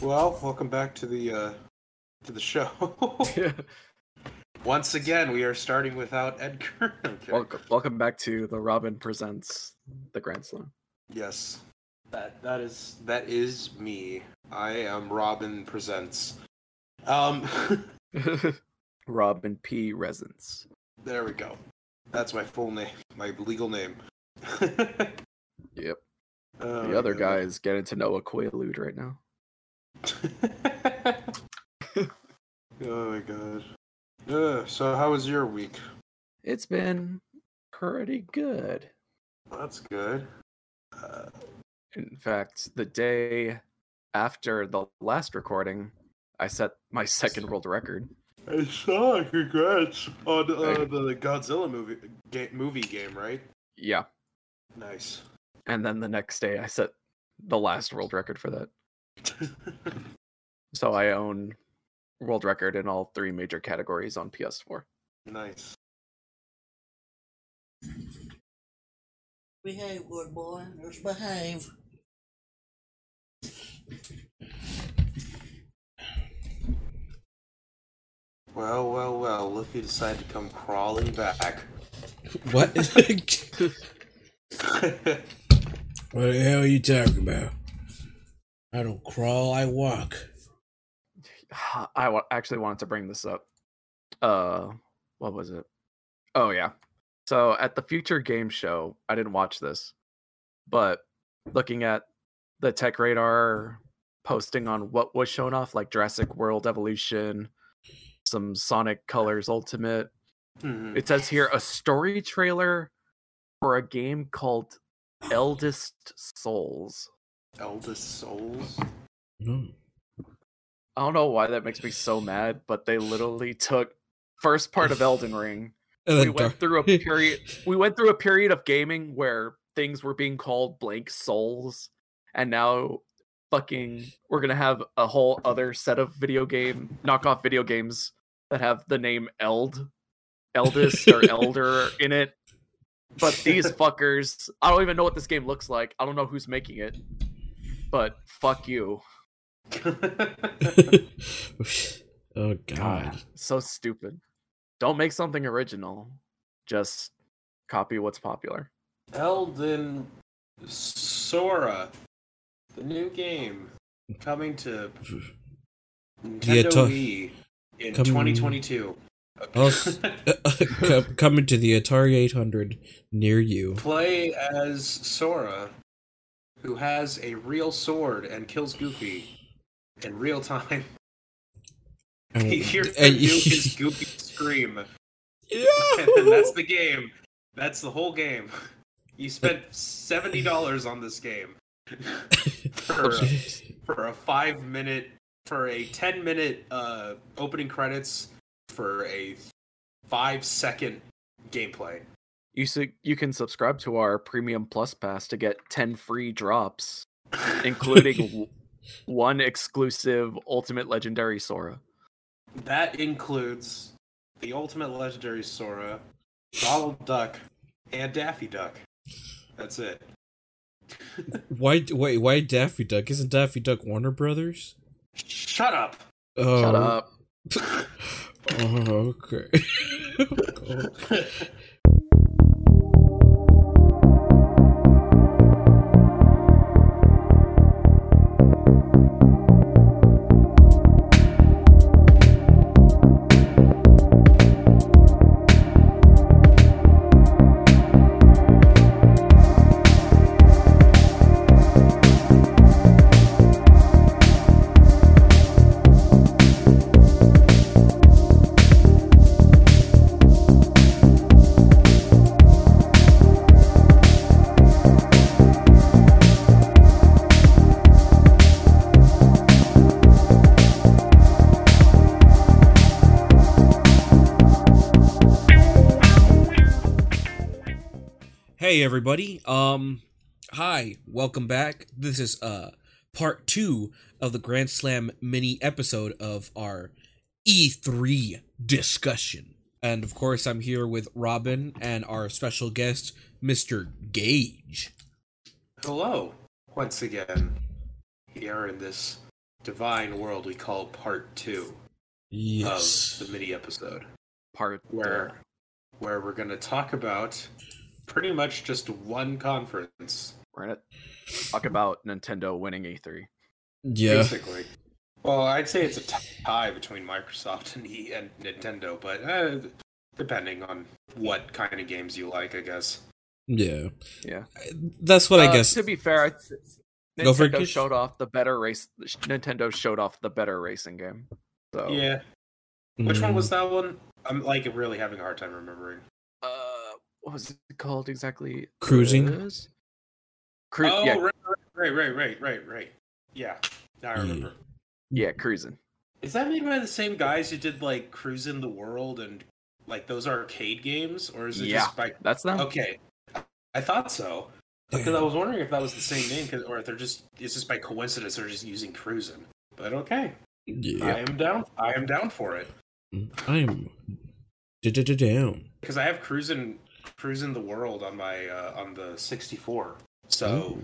Well, welcome back to the uh, to the show. Once again, we are starting without Edgar. Okay. welcome, welcome back to the Robin presents the Grand Slam. Yes, that that is that is me. I am Robin presents. Um, Robin P. Resins. there we go. That's my full name, my legal name. Yep. Oh The other God. guy is getting to know a Quaalude right now. Oh my god. Uh, so how was your week? It's been pretty good. That's good. Uh, In fact, the day after the last recording, I set my second world record. I saw. Congrats on uh, the Godzilla movie movie game, right? Yeah. Nice. And then the next day, I set the last world record for that. So I own world record in all three major categories on PS4. nice. Behave, good boy. Just behave. Well, well, well. Look who decided to come crawling back. What? what the hell are you talking about? I don't crawl, I walk. I actually wanted to bring this up. Uh, what was it? Oh yeah. So at the Future Game Show, I didn't watch this, but looking at the Tech Radar posting on what was shown off, like Jurassic World Evolution, some Sonic Colors Ultimate. Mhm. It says here a story trailer for a game called Eldest Souls. Eldest Souls. Hmm. I don't know why that makes me so mad, but they literally took first part of Elden Ring. And We went Dar- through a period we went through a period of gaming where things were being called blank souls and now fucking we're going to have a whole other set of video game knockoff video games that have the name Eld Eldest or Elder in it. But these fuckers, I don't even know what this game looks like. I don't know who's making it. But fuck you. oh god. so stupid. Don't make something original. Just copy what's popular. Elden Sora, the new game coming to Nintendo Ato- Wii in Coming- 2022. Also- uh, uh, coming to the Atari 800 near you. Play as Sora, who has a real sword and kills Goofy in real time. And- You hear him and- his Goofy scream, and that's the game. That's the whole game. You spent seventy dollars on this game for a, for a five minute, for a ten minute uh, opening credits, for a five second gameplay. You su- you can subscribe to our premium plus pass to get 10 free drops, including w- one exclusive ultimate legendary Sora. That includes the ultimate legendary Sora, Donald Duck, and Daffy Duck. That's it. why? Wait, why Daffy Duck? Isn't Daffy Duck Warner Brothers? Shut up. Oh, Shut up. Oh, okay. Oh, everybody. Um hi, welcome back. This is uh part 2 of the Grand Slam mini episode of our E3 discussion. And of course, I'm here with Robin and our special guest Mr. Gage. Hello, once again, here in this divine world we call part two Yes. of the mini episode, Part where where we're gonna talk about pretty much just one conference, we're gonna talk about Nintendo winning E E3. Yeah. basically. Well, I'd say it's a tie between Microsoft and E and Nintendo, but uh, depending on what kind of games you like, I guess. Yeah. Yeah. That's what I Uh, guess. To be fair, I th- Go for Nintendo showed off the better race. Nintendo showed off the better racing game. So Yeah. Which one Mm, was that one? I'm like really having a hard time remembering. What was it called exactly? Cruis'n? It Cru- oh, yeah, right, right, right, right, right, right. Yeah, now I hmm. remember. yeah, cruising. Is that made by the same guys who did like Cruis'n the World and like those arcade games, or is it Yeah. just by? That's them. Okay, I thought so because I was wondering if that was the same name, 'cause- or if they're just it's just by coincidence they're just using Cruis'n. But okay, I am down. I am down for it I am down. because I have Cruis'n Cruis'n the World on my uh, on the 64. So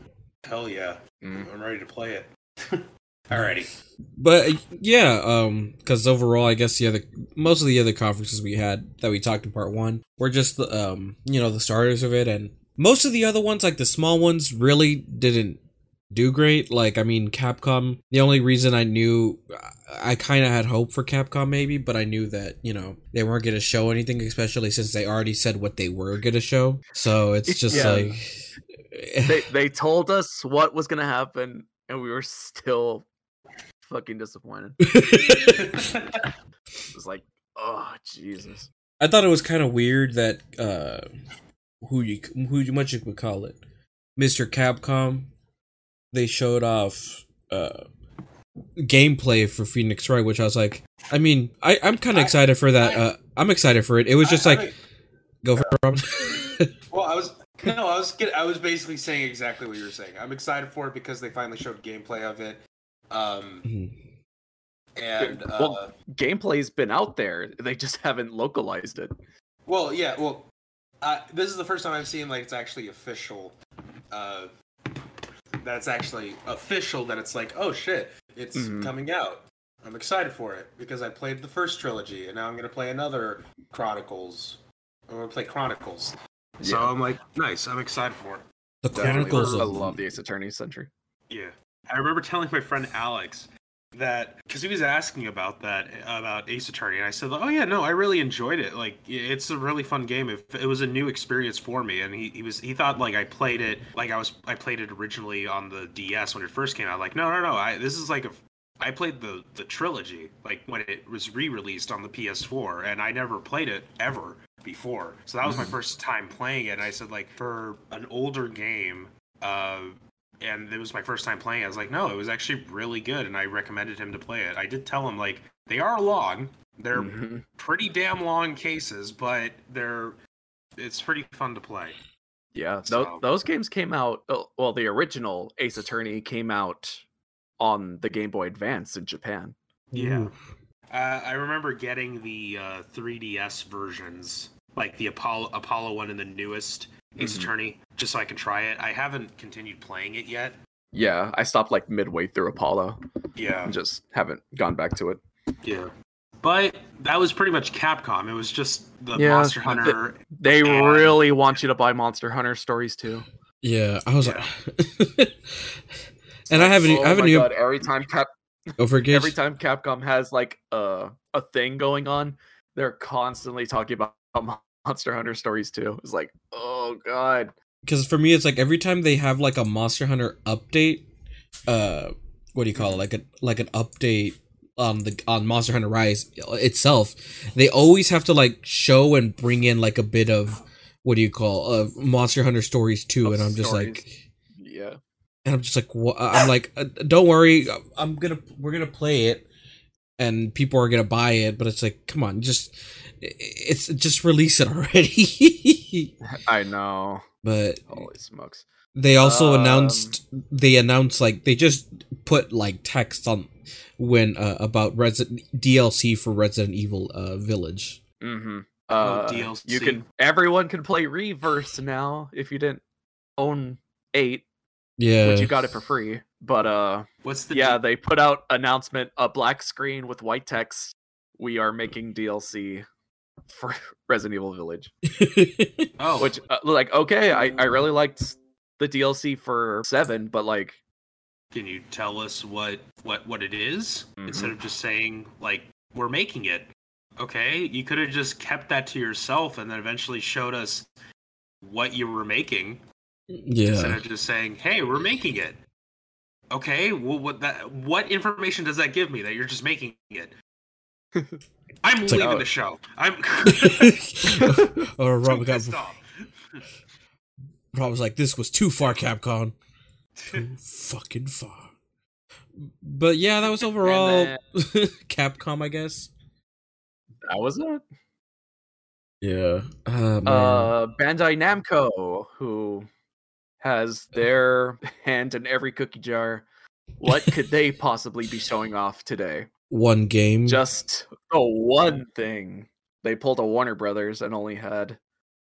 hell yeah, Mm. I'm ready to play it. Alrighty. But yeah, um, because overall, I guess the other most of the other conferences we had that we talked in part one were just the um, you know, the starters of it, and most of the other ones, like the small ones, really didn't do great. Like, I mean, Capcom. The only reason I knew, I kind of had hope for Capcom, maybe, but I knew that you know they weren't gonna show anything, especially since they already said what they were gonna show. So it's just Yeah. like. They they told us what was gonna happen, and we were still fucking disappointed. It was like, oh Jesus. I thought it was kind of weird that uh who you who you much you would call it, Mr. Capcom. They showed off uh gameplay for Phoenix Wright, which I was like, I mean, I I'm kind of excited for that. I- uh, I'm excited for it. It was just I- I like mean- go for it, Rob. Well, I was no, I was get, I was basically saying exactly what you were saying. I'm excited for it because they finally showed gameplay of it. Um, Mhm. and uh, Well- well, Gameplay's been out there. They just haven't localized it. Well, yeah, well, uh, this is the first time I've seen like it's actually official. Uh, that's actually official. That it's like, oh shit, it's Mhm. coming out. I'm excited for it because I played the first trilogy, and now I'm gonna play another Chronicles. I'm gonna play Chronicles. So I'm like, nice. I'm excited for it. the Definitely. Chronicles I love the Ace Attorney Century. Yeah, I remember telling my friend Alex that because he was asking about that about Ace Attorney, and I said, "Oh yeah, no, I really enjoyed it. Like, it's a really fun game. It, it was a new experience for me." And he, he was he thought like I played it like I was I played it originally on the DS when it first came out. Like, no, no, no, I this is like a I played the the trilogy like when it was re-released on the PS4, and I never played it ever before. So that was my first time playing it. And I said like for an older game, uh, and it was my first time playing. it, I was like, no, it was actually really good, and I recommended him to play it. I did tell him like they are long. They're Mhm. pretty damn long cases, but they're it's pretty fun to play. Yeah, So- tho- those games came out. oh, Well, the original Ace Attorney came out on the Game Boy Advance in Japan. Yeah. Uh, I remember getting the uh, 3DS versions, like the Apollo Apollo one and the newest Ace Mhm. Attorney, just so I can try it. I haven't continued playing it yet. Yeah, I stopped like midway through Apollo Yeah, and just haven't gone back to it. yeah. But that was pretty much Capcom. It was just the Yeah, Monster Hunter. They And- really want you to buy Monster Hunter stories too. yeah. I was Yeah. like, and I haven't Oh I haven't my even God, every time Cap go for every time Capcom has like a a thing going on, they're constantly talking about Monster Hunter stories too. It's like, oh god. because for me it's like every time they have like a monster hunter update uh what do you call it like a like an update on the on monster hunter rise itself they always have to like show and bring in like a bit of what do you call uh monster hunter stories too Of and i'm just like. Yeah. and i'm just like what i'm like uh, don't worry i'm gonna we're gonna play it and people are gonna buy it but it's like come on just it's just release it already I know. but Holy smokes. they also Um, announced they announced like they just put like text on when uh, about Resident DLC for Resident Evil uh, Village. Mm-hmm. Oh, Uh, DLC. You can everyone can play Reverse now if you didn't own eight, Yeah, which you got it for free. But uh, What's the yeah, they put out announcement a black screen with white text. We are making DLC for Resident Evil Village. oh Which uh, like okay, I I really liked the DLC for seven, but like can you tell us what what what it is instead Mhm. of just saying like we're making it? Okay, you could have just kept that to yourself and then eventually showed us what you were making instead yeah. of just saying, "Hey, we're making it." Okay, well, what that what information does that give me that you're just making it? I'm It's like, leaving oh. the show. I'm or Rob, got, pissed. Rob was like, "This was too far, Capcom. Too fucking far." But yeah, that was overall then- Capcom, I guess. that was it. Yeah. Uh. Uh, Bandai Namco, who has their hand in every cookie jar. What could they possibly be showing off today? One game. Just the one thing. They pulled a Warner Brothers and only had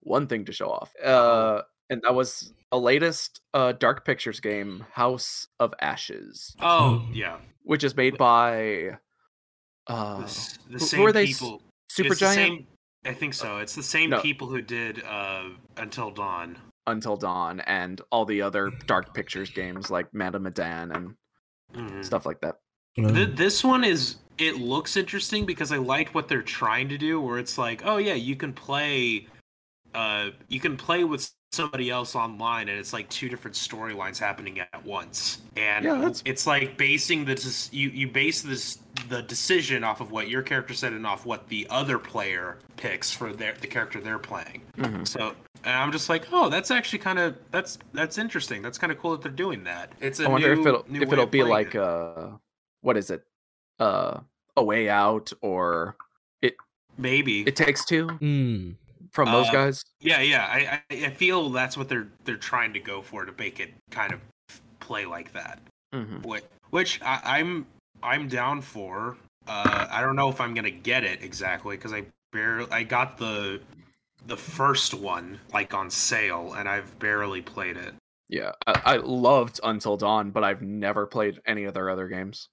one thing to show off. Uh, and that was a latest uh, Dark Pictures game, House of Ashes, Oh yeah, which is made by uh, the, the who- who same are they people. Supergiant It's the same, I think so. It's the same No. people who did uh, Until Dawn. Until Dawn and all the other Dark Pictures games like Man of Medan and Mhm. stuff like that. Uh, Th- this one is it looks interesting because I liked what they're trying to do where it's like, oh yeah, you can play uh you can play with somebody else online and it's like two different storylines happening at once. And Yeah, it's like basing the des- you you base this the decision off of what your character said and off what the other player picks for their the character they're playing. Mhm. So and I'm just like, oh, that's actually kind of that's that's interesting. That's kind of cool that they're doing that. It's a I wonder new, if it'll new if it'll be like it. uh what is it? Uh a way out or it maybe it takes two mm, from those Uh, guys. Yeah, yeah. I, I I feel that's what they're they're trying to go for to make it kind of play like that. Mhm. Which, which I, I'm I'm down for. Uh, I don't know if I'm gonna get it exactly because I barely I got the the first one like on sale and I've barely played it. Yeah, I, I loved Until Dawn, but I've never played any of their other games.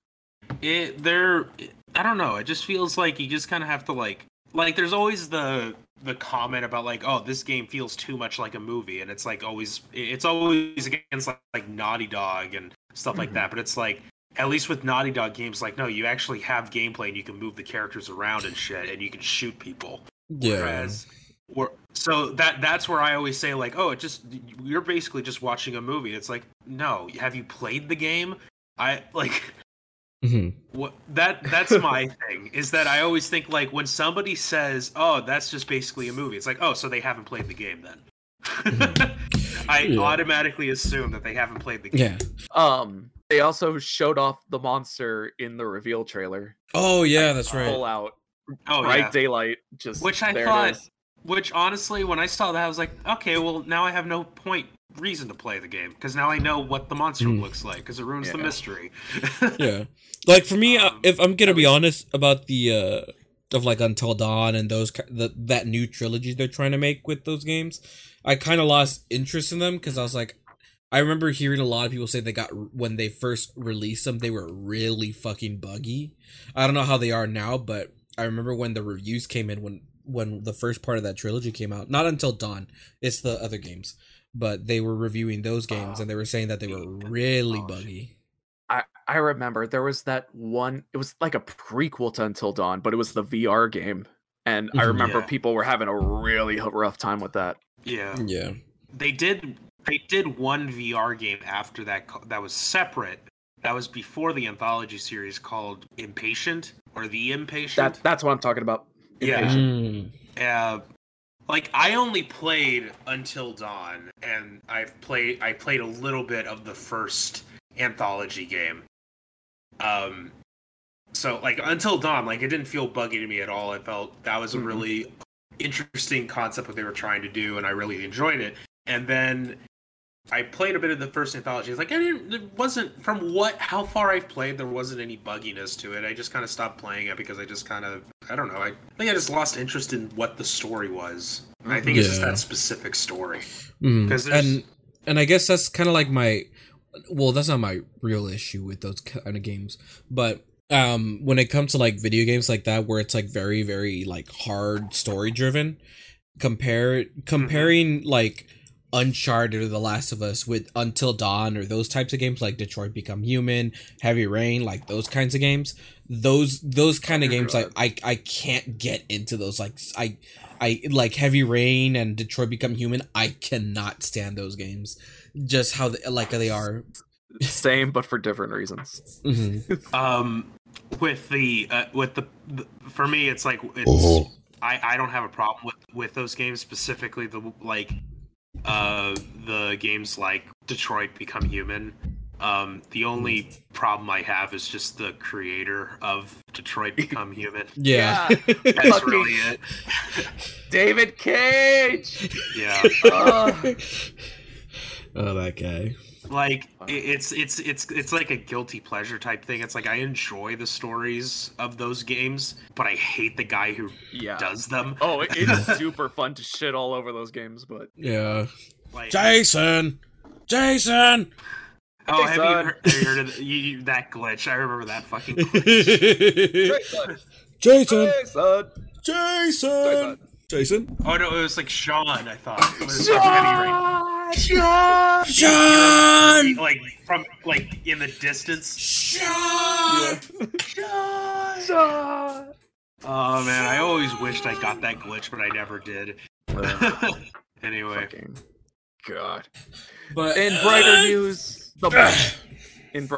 It they're I don't know. It just feels like you just kind of have to like like there's always the the comment about like oh this game feels too much like a movie and it's like always it's always against like, like Naughty Dog and stuff like Mhm. that. But it's like at least with Naughty Dog games like no you actually have gameplay and you can move the characters around and shit and you can shoot people. yeah. Whereas, or, so that that's where I always say like, oh, it just you're basically just watching a movie. It's like, no, have you played the game? I like Mhm. what that that's my thing is that I always think like when somebody says, oh, that's just basically a movie. It's like, oh, so they haven't played the game then. I Yeah. automatically assume that they haven't played the game. Yeah. Um, they also showed off the monster in the reveal trailer. Oh yeah, that's right. Full out, Oh bright yeah. daylight. Just Which I there thought- is. Which honestly, when I saw that, I was like, okay, well now I have no point reason to play the game because now I know what the monster Hmm. looks like because it ruins the mystery. Yeah. Like for me, uh Um, if I'm gonna be honest about the uh of like Until Dawn and those ki- the, that new trilogy they're trying to make with those games, I kind of lost interest in them because I was like, I remember hearing a lot of people say they got when they first released them, they were really fucking buggy. I don't know how they are now, but I remember when the reviews came in when when the first part of that trilogy came out. Not until Dawn, it's the other games, but they were reviewing those games Oh, and they were saying that they were really buggy. I I remember there was that one. It was like a prequel to Until Dawn, but it was the VR game, and I Mhm. remember Yeah. people were having a really rough time with that. yeah, Yeah. they did. They did one VR game after that that was separate. That was before the anthology series called Inpatient or The Inpatient. That that's what I'm talking about. Yeah. Inpatient. Mm. uh, like I only played Until Dawn, and I've played I played a little bit of the first anthology game. Um, so like Until Dawn, like it didn't feel buggy to me at all. I felt that was a Mhm. really interesting concept what they were trying to do, and I really enjoyed it. And then I played a bit of the first anthology. It's like I didn't. It wasn't from what how far I've played. There wasn't any bugginess to it. I just kind of stopped playing it because I just kind of I don't know. I think I just lost interest in what the story was. And I think it's just that specific story. Mm. and and I guess that's kind of like my well, that's not my real issue with those kind of games, but um when it comes to like video games like that where it's like very very like hard story driven compare comparing like uncharted or the last of us with until dawn or those types of games like detroit become human heavy rain like those kinds of games those those kind of games like i i can't get into those like i i like heavy rain and detroit become human i cannot stand those games just how they, like they are Same, but for different reasons. Mhm. Um, with the uh, with the, the for me, it's like it's I I don't have a problem with with those games specifically the like uh the games like Detroit Become Human. Um, the only problem I have is just the creator of Detroit Become Human. yeah, That's really it. David Cage. Yeah. Ugh. oh that guy like it's it's it's it's like a guilty pleasure type thing. It's like i enjoy the stories of those games but i hate the guy who yeah. does them. Oh, it's super fun to shit all over those games, but yeah. Like jason! Jason! Oh Hey, have you heard, have you heard of the, you, you- that glitch? I remember that fucking glitch. Jason, son. Jason, Jason, oh no it was like sean i thought. It was from Heavy Rain. Sean. Sean, like from like in the distance Sean. Sean. oh man i always wished i got that glitch but i never did anyway Fucking God. But In uh, brighter news, the in br-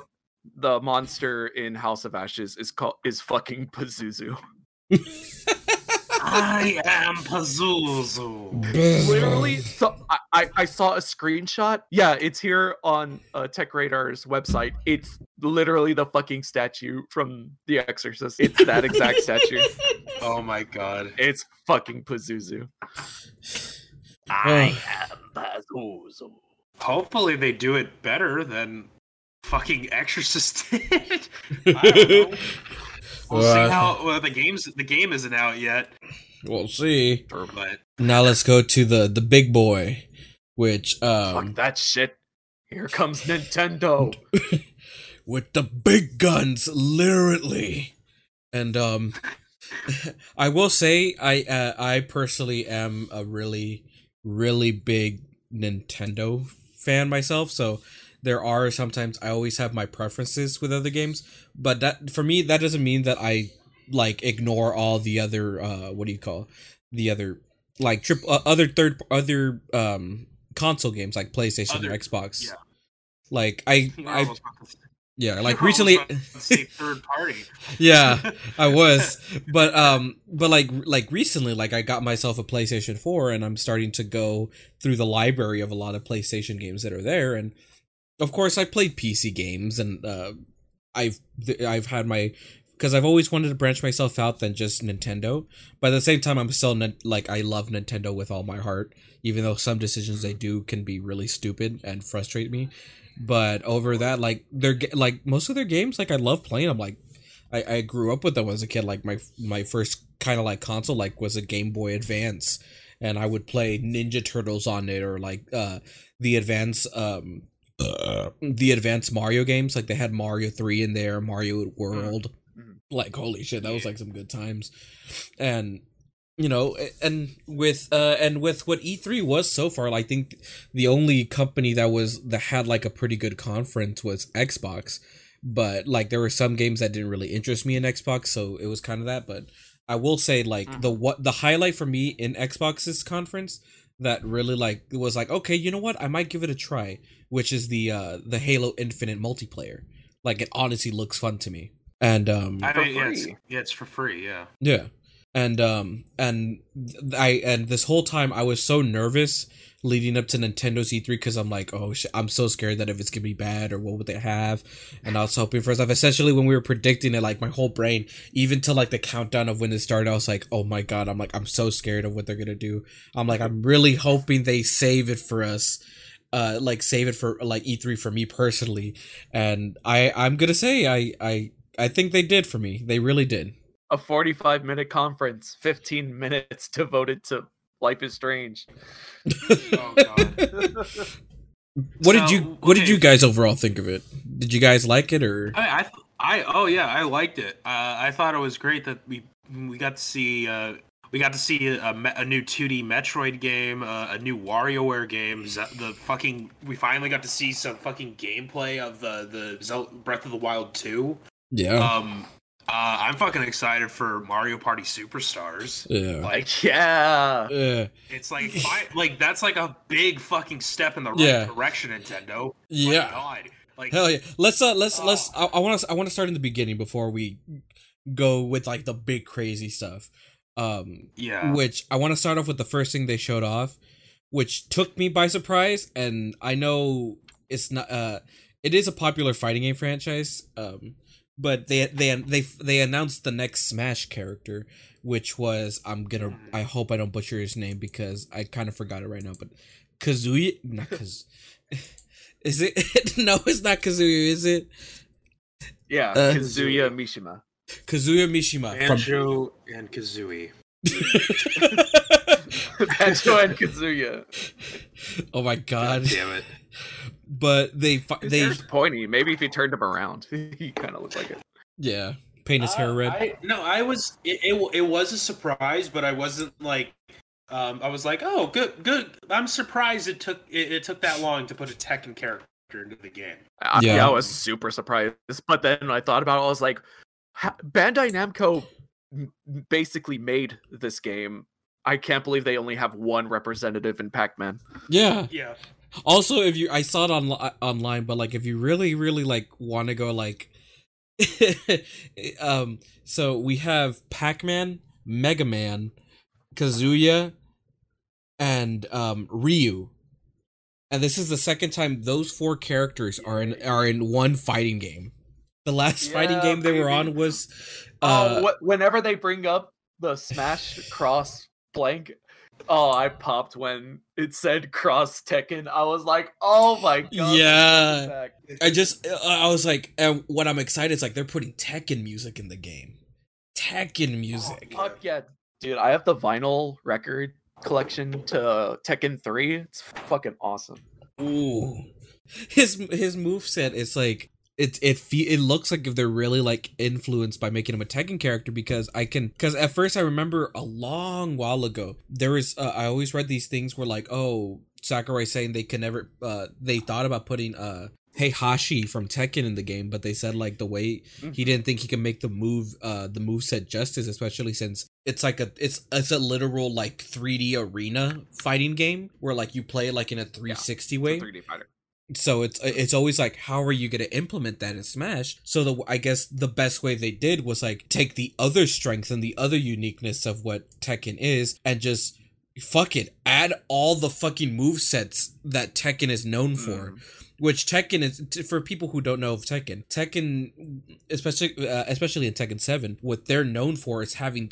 the monster in House of Ashes is called is fucking Pazuzu. i am pazuzu Literally, so I, I I saw a screenshot. Yeah, it's here on uh, Tech Radar's website. It's literally the fucking statue from The Exorcist. It's that exact statue. oh my god It's fucking Pazuzu. I am Pazuzu. Hopefully they do it better than fucking Exorcist did. I don't know. We'll Well, see how well the game's the game isn't out yet. we'll see. But Now let's go to the the big boy, which Fuck um that shit. Here comes Nintendo. with the big guns, literally. And um, I will say I uh, I personally am a really really big Nintendo fan myself, so there are sometimes I always have my preferences with other games, but that for me that doesn't mean that I like ignore all the other uh what do you call the other like trip uh, other third other um console games like PlayStation Other- or Xbox. yeah. Like I I I almost about to- yeah, like almost recently about to say third party. yeah, I was, but um, but like like recently, like I got myself a PlayStation Four, and I'm starting to go through the library of a lot of PlayStation games that are there, and of course I played PC games, and uh, I've I've had my because I've always wanted to branch myself out than just Nintendo, but at the same time I'm still like I love Nintendo with all my heart, even though some decisions they do can be really stupid and frustrate me. But over that, like they're like most of their games, like I love playing them. Like I, I grew up with them as a kid. Like my my first kind of like console like was a Game Boy Advance, and I would play Ninja Turtles on it or like uh the advance um uh, the advanced Mario games. Like they had Mario Three in there, Mario World. Mhm. Like holy shit, that was like some good times, and you know and with uh and with what E3 was so far I think the only company that was that had like a pretty good conference was Xbox but like there were some games that didn't really interest me in Xbox so it was kind of that but I will say like the what the highlight for me in Xbox's conference that really like was like okay you know what I might give it a try which is the uh the Halo Infinite multiplayer like it honestly looks fun to me and um I mean, yeah, it's, yeah, it's for free. Yeah. yeah. And um and I and this whole time I was so nervous leading up to Nintendo's E3 because I'm like, oh shit, I'm so scared that if it's gonna be bad or what would they have, and I was hoping for stuff. Essentially, when we were predicting it, like my whole brain, even to like the countdown of when it started, I was like, oh my god, I'm like, I'm so scared of what they're gonna do. I'm like, I'm really hoping they save it for us, uh, like save it for like E3 for me personally, and I I'm gonna say I I I think they did for me. They really did. A 45 minute conference, 15 minutes devoted to Life is Strange. Oh god. What did you What did you guys overall think of it? Did you guys like it or? I, I, I, oh yeah, I liked it. Uh, I thought it was great that we we got to see uh, we got to see a, me- a new 2D Metroid game, uh, a new WarioWare game. Ze- the fucking we finally got to see some fucking gameplay of the the Zel- Breath of the Wild 2. Yeah. Um, uh, I'm fucking excited for Mario Party Superstars. yeah. Like Yeah. Yeah. it's like fi- like that's like a big fucking step in the right Yeah. direction, Nintendo. My Yeah. God. Like Hell yeah. Let's uh let's let's Oh. I, I want to I want to start in the beginning before we go with like the big crazy stuff. Um yeah. which I want to start off with the first thing they showed off, which took me by surprise and I know it's not uh it is a popular fighting game franchise. Um but they they they they announced the next Smash character, which was I'm gonna I hope I don't butcher his name because I kind of forgot it right now, but Kazuya not Kaz Is it no it's not Kazuya, is it? Yeah. Uh, Kazuya Mishima. Kazuya Mishima from and Kazooie. Banjo and Kazuya. Oh my god. Damn it. But they His they hair's pointy. Maybe if he turned him around, he kind of looked like it. yeah, paint his hair Uh, red. I, no, I was. It, it it was a surprise, but I wasn't like. Um, I was like, oh, good, good. I'm surprised it took it, it took that long to put a Tekken character into the game. I, Yeah. yeah. I was super surprised. But then when I thought about it, I was like, Bandai Namco basically made this game. I can't believe they only have one representative in Pac-Man. Yeah. Yeah. Also, if you, I saw it on online, but like, if you really, really like want to go like, um, so we have Pac Man, Mega Man, Kazuya, and um Ryu, and this is the second time those four characters are in are in one fighting game. The last fighting game they were on was, uh, Oh, wh- whenever they bring up the Smash Cross blank, oh, I popped when it said Cross Tekken. I was like, oh my god. Yeah. I just I was like, and what I'm excited is like they're putting Tekken music in the game. Tekken oh, music. Oh, Fuck yeah, dude! I have the vinyl record collection to Tekken Three. It's fucking awesome. Ooh. His his move set is like it it fe- it looks like if they're really like influenced by making him a Tekken character because I can because at first I remember a long while ago there was uh, I always read these things where like oh Sakurai saying they could never uh they thought about putting uh Heihachi from Tekken in the game but they said like the way he didn't think he could make the move uh the move set justice especially since it's like a it's it's a literal like 3D arena fighting game where like you play like in a 360 way 3D fighter. So it's it's always like how are you going to implement that in smash so the i guess the best way they did was like take the other strength and the other uniqueness of what tekken is and just fuck it add all the fucking move sets that tekken is known for Mm. which Tekken is for people who don't know of Tekken. Tekken, especially uh, especially in Tekken Seven, what they're known for is having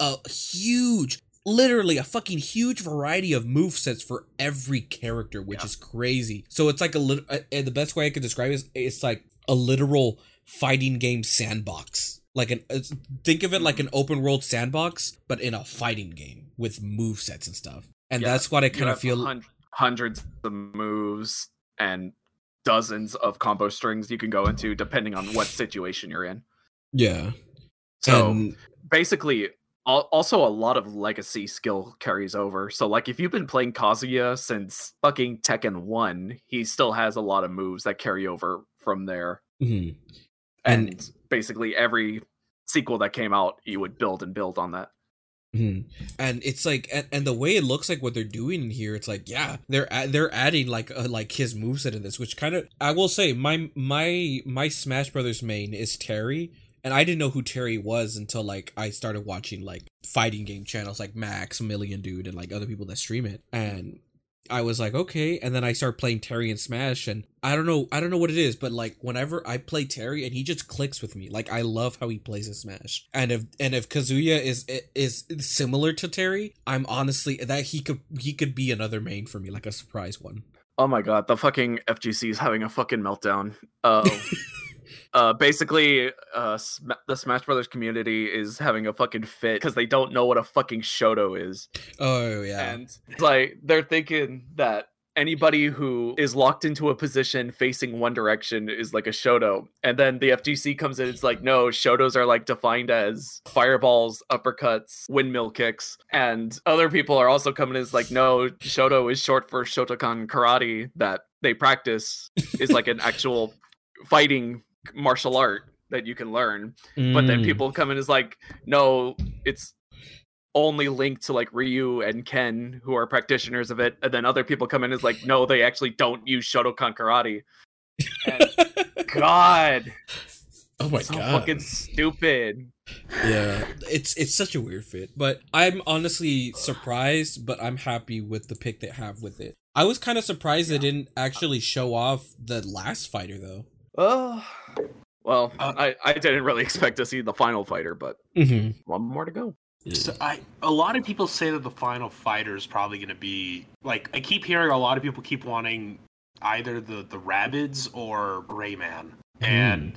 a huge, literally a fucking huge variety of move sets for every character, which Yeah. is crazy. So it's like a little. Uh, uh, the best way I could describe it is it's like a literal fighting game sandbox. Like an it's, think of it like an open world sandbox, but in a fighting game with move sets and stuff. And Yeah, that's what I kind of feel. hun- hundreds of moves and dozens of combo strings you can go into depending on what situation you're in. Yeah. So And- basically al- also a lot of legacy skill carries over so like if you've been playing kazuya since fucking tekken 1 he still has a lot of moves that carry over from there mhm. and, And- basically every sequel that came out you would build and build on that Mhm. And it's like, and, and the way it looks like what they're doing in here, it's like, yeah, they're a- they're adding like uh, like his moveset in this, which kind of I will say my my my Smash Brothers main is Terry, and I didn't know who Terry was until like I started watching like fighting game channels like Maximilian Dood, and like other people that stream it, and I was like, okay, and then I started playing Terry in Smash, and I don't know, I don't know what it is, but like whenever I play Terry, and he just clicks with me. Like I love how he plays in Smash, and if and if Kazuya is is similar to Terry, I'm honestly that he could he could be another main for me, like a surprise one. oh my god the fucking fgc is having a fucking meltdown. Uh uh basically uh Sm- the smash brothers community is having a fucking fit because they don't know what a fucking shoto is Oh yeah, and it's like they're thinking that anybody who is locked into a position facing one direction is like a Shoto. And then the FGC comes in, it's like, no, Shotos are like defined as fireballs, uppercuts, windmill kicks. And other people are also coming in as like, no, Shoto is short for Shotokan karate that they practice is like an actual fighting martial art that you can learn. But then Mm. people come in as like, no, it's only linked to like Ryu and Ken, who are practitioners of it, and then other people come in as like, no, they actually don't use Shotokan karate. And God, oh my so god. fucking stupid. yeah it's it's such a weird fit but i'm honestly surprised but i'm happy with the pick they have with it i was kind of surprised they didn't actually show off the last fighter though Oh, well, Uh, I I didn't really expect to see the final fighter, but mm-hmm. one more to go. So I a lot of people say that the final fighter is probably going to be like I keep hearing a lot of people keep wanting either the the Rabbids or Rayman, and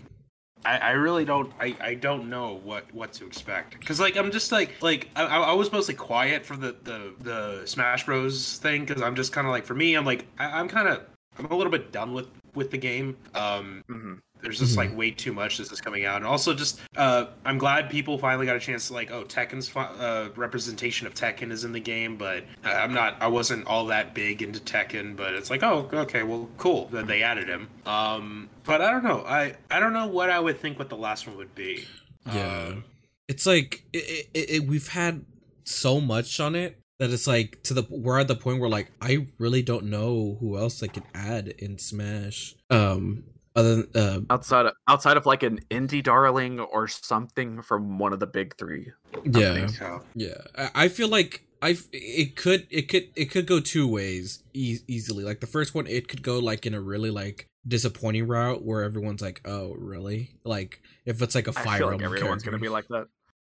I, I really don't I, I don't know what what to expect because like I'm just like like I, I I was mostly quiet for the the the Smash Bros thing because I'm just kind of like for me I'm like I, I'm kind of I'm a little bit done with with the game. Um hmm there's just like way too much this is coming out. And also just uh i'm glad people finally got a chance to like oh tekken's fi- uh representation of tekken is in the game but I- i'm not i wasn't all that big into tekken but it's like oh okay well cool that they added him. Um but i don't know. I i don't know what i would think what the last one would be. Yeah. Um, it's like it, it, it, we've had so much on it that it's like to the we're at the point where like i really don't know who else i could add in smash um other than uh Outside of outside of like an indie darling or something from one of the big three. yeah companies. so Yeah, I, I feel like I it could it could it could go two ways e- easily. Like the first one, it could go like in a really like disappointing route where everyone's like, "Oh, really?" Like if it's like a Fire feel like everyone's character. gonna be like that.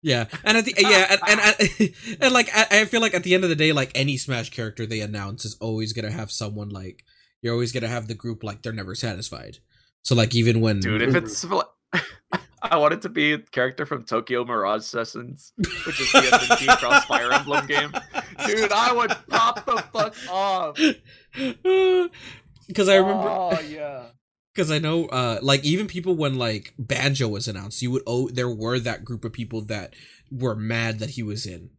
Yeah, and at the yeah, and and, and, like I, I feel like at the end of the day, like any Smash character they announce is always gonna have someone like you're always gonna have the group like they're never satisfied. So like even when Dude, if it's I want it to be a character from Tokyo Mirage Sessions, which is the SMT Cross Fire Emblem game. Dude, I would pop the fuck off. because I remember Oh yeah. Because I know, uh, like even people when like Banjo was announced, you would oh there were that group of people that were mad that he was in,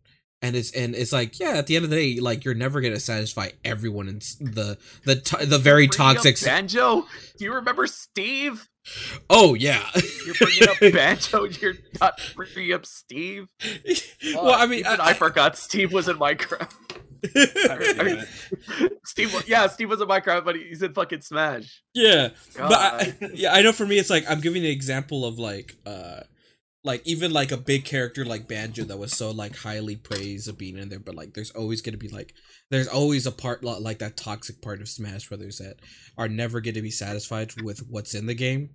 and it's and it's like yeah, at the end of the day, like you're never gonna satisfy everyone in the the to- the very toxic. Banjo. Do you remember Steve? oh yeah, You're bringing up Banjo. You're not bringing up Steve. well, I mean, Even I, forgot Steve was in Minecraft. I I mean, Steve, yeah, Steve was in Minecraft, but he's in fucking Smash. yeah, but I, yeah, I know for me, it's like I'm giving the example of like uh. Like even like a big character like Banjo that was so like highly praised of being in there, but like there's always gonna be like there's always a part like that toxic part of Smash Brothers that are never going to be satisfied with what's in the game.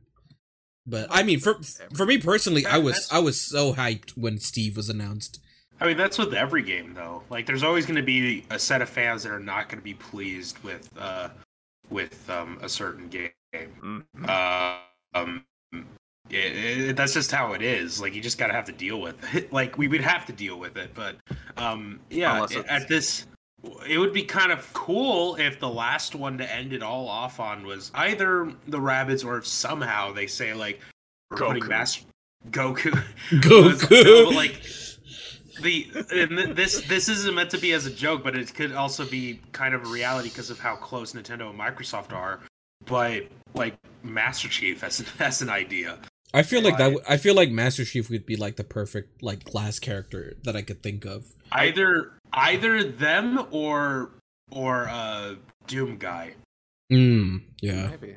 But I mean, for for me personally, I was I was so hyped when Steve was announced. I mean, that's with every game, though. Like, there's always going to be a set of fans that are not going to be pleased with uh, with um, a certain game. Mhm. Uh, um, it, it, that's just how it is. Like, you just gotta have to deal with it. Like, we would have to deal with it, but um, yeah, at this. It would be kind of cool if the last one to end it all off on was either the Rabbids or if somehow they say like we're putting Goku. mass Goku Goku. No, like the this this isn't meant to be as a joke, but it could also be kind of a reality because of how close Nintendo and Microsoft are. But like Master Chief as as an idea, I feel like that. I feel like Master Chief would be like the perfect like glass character that I could think of. either either them or or uh Doom guy. Mm, yeah, Maybe.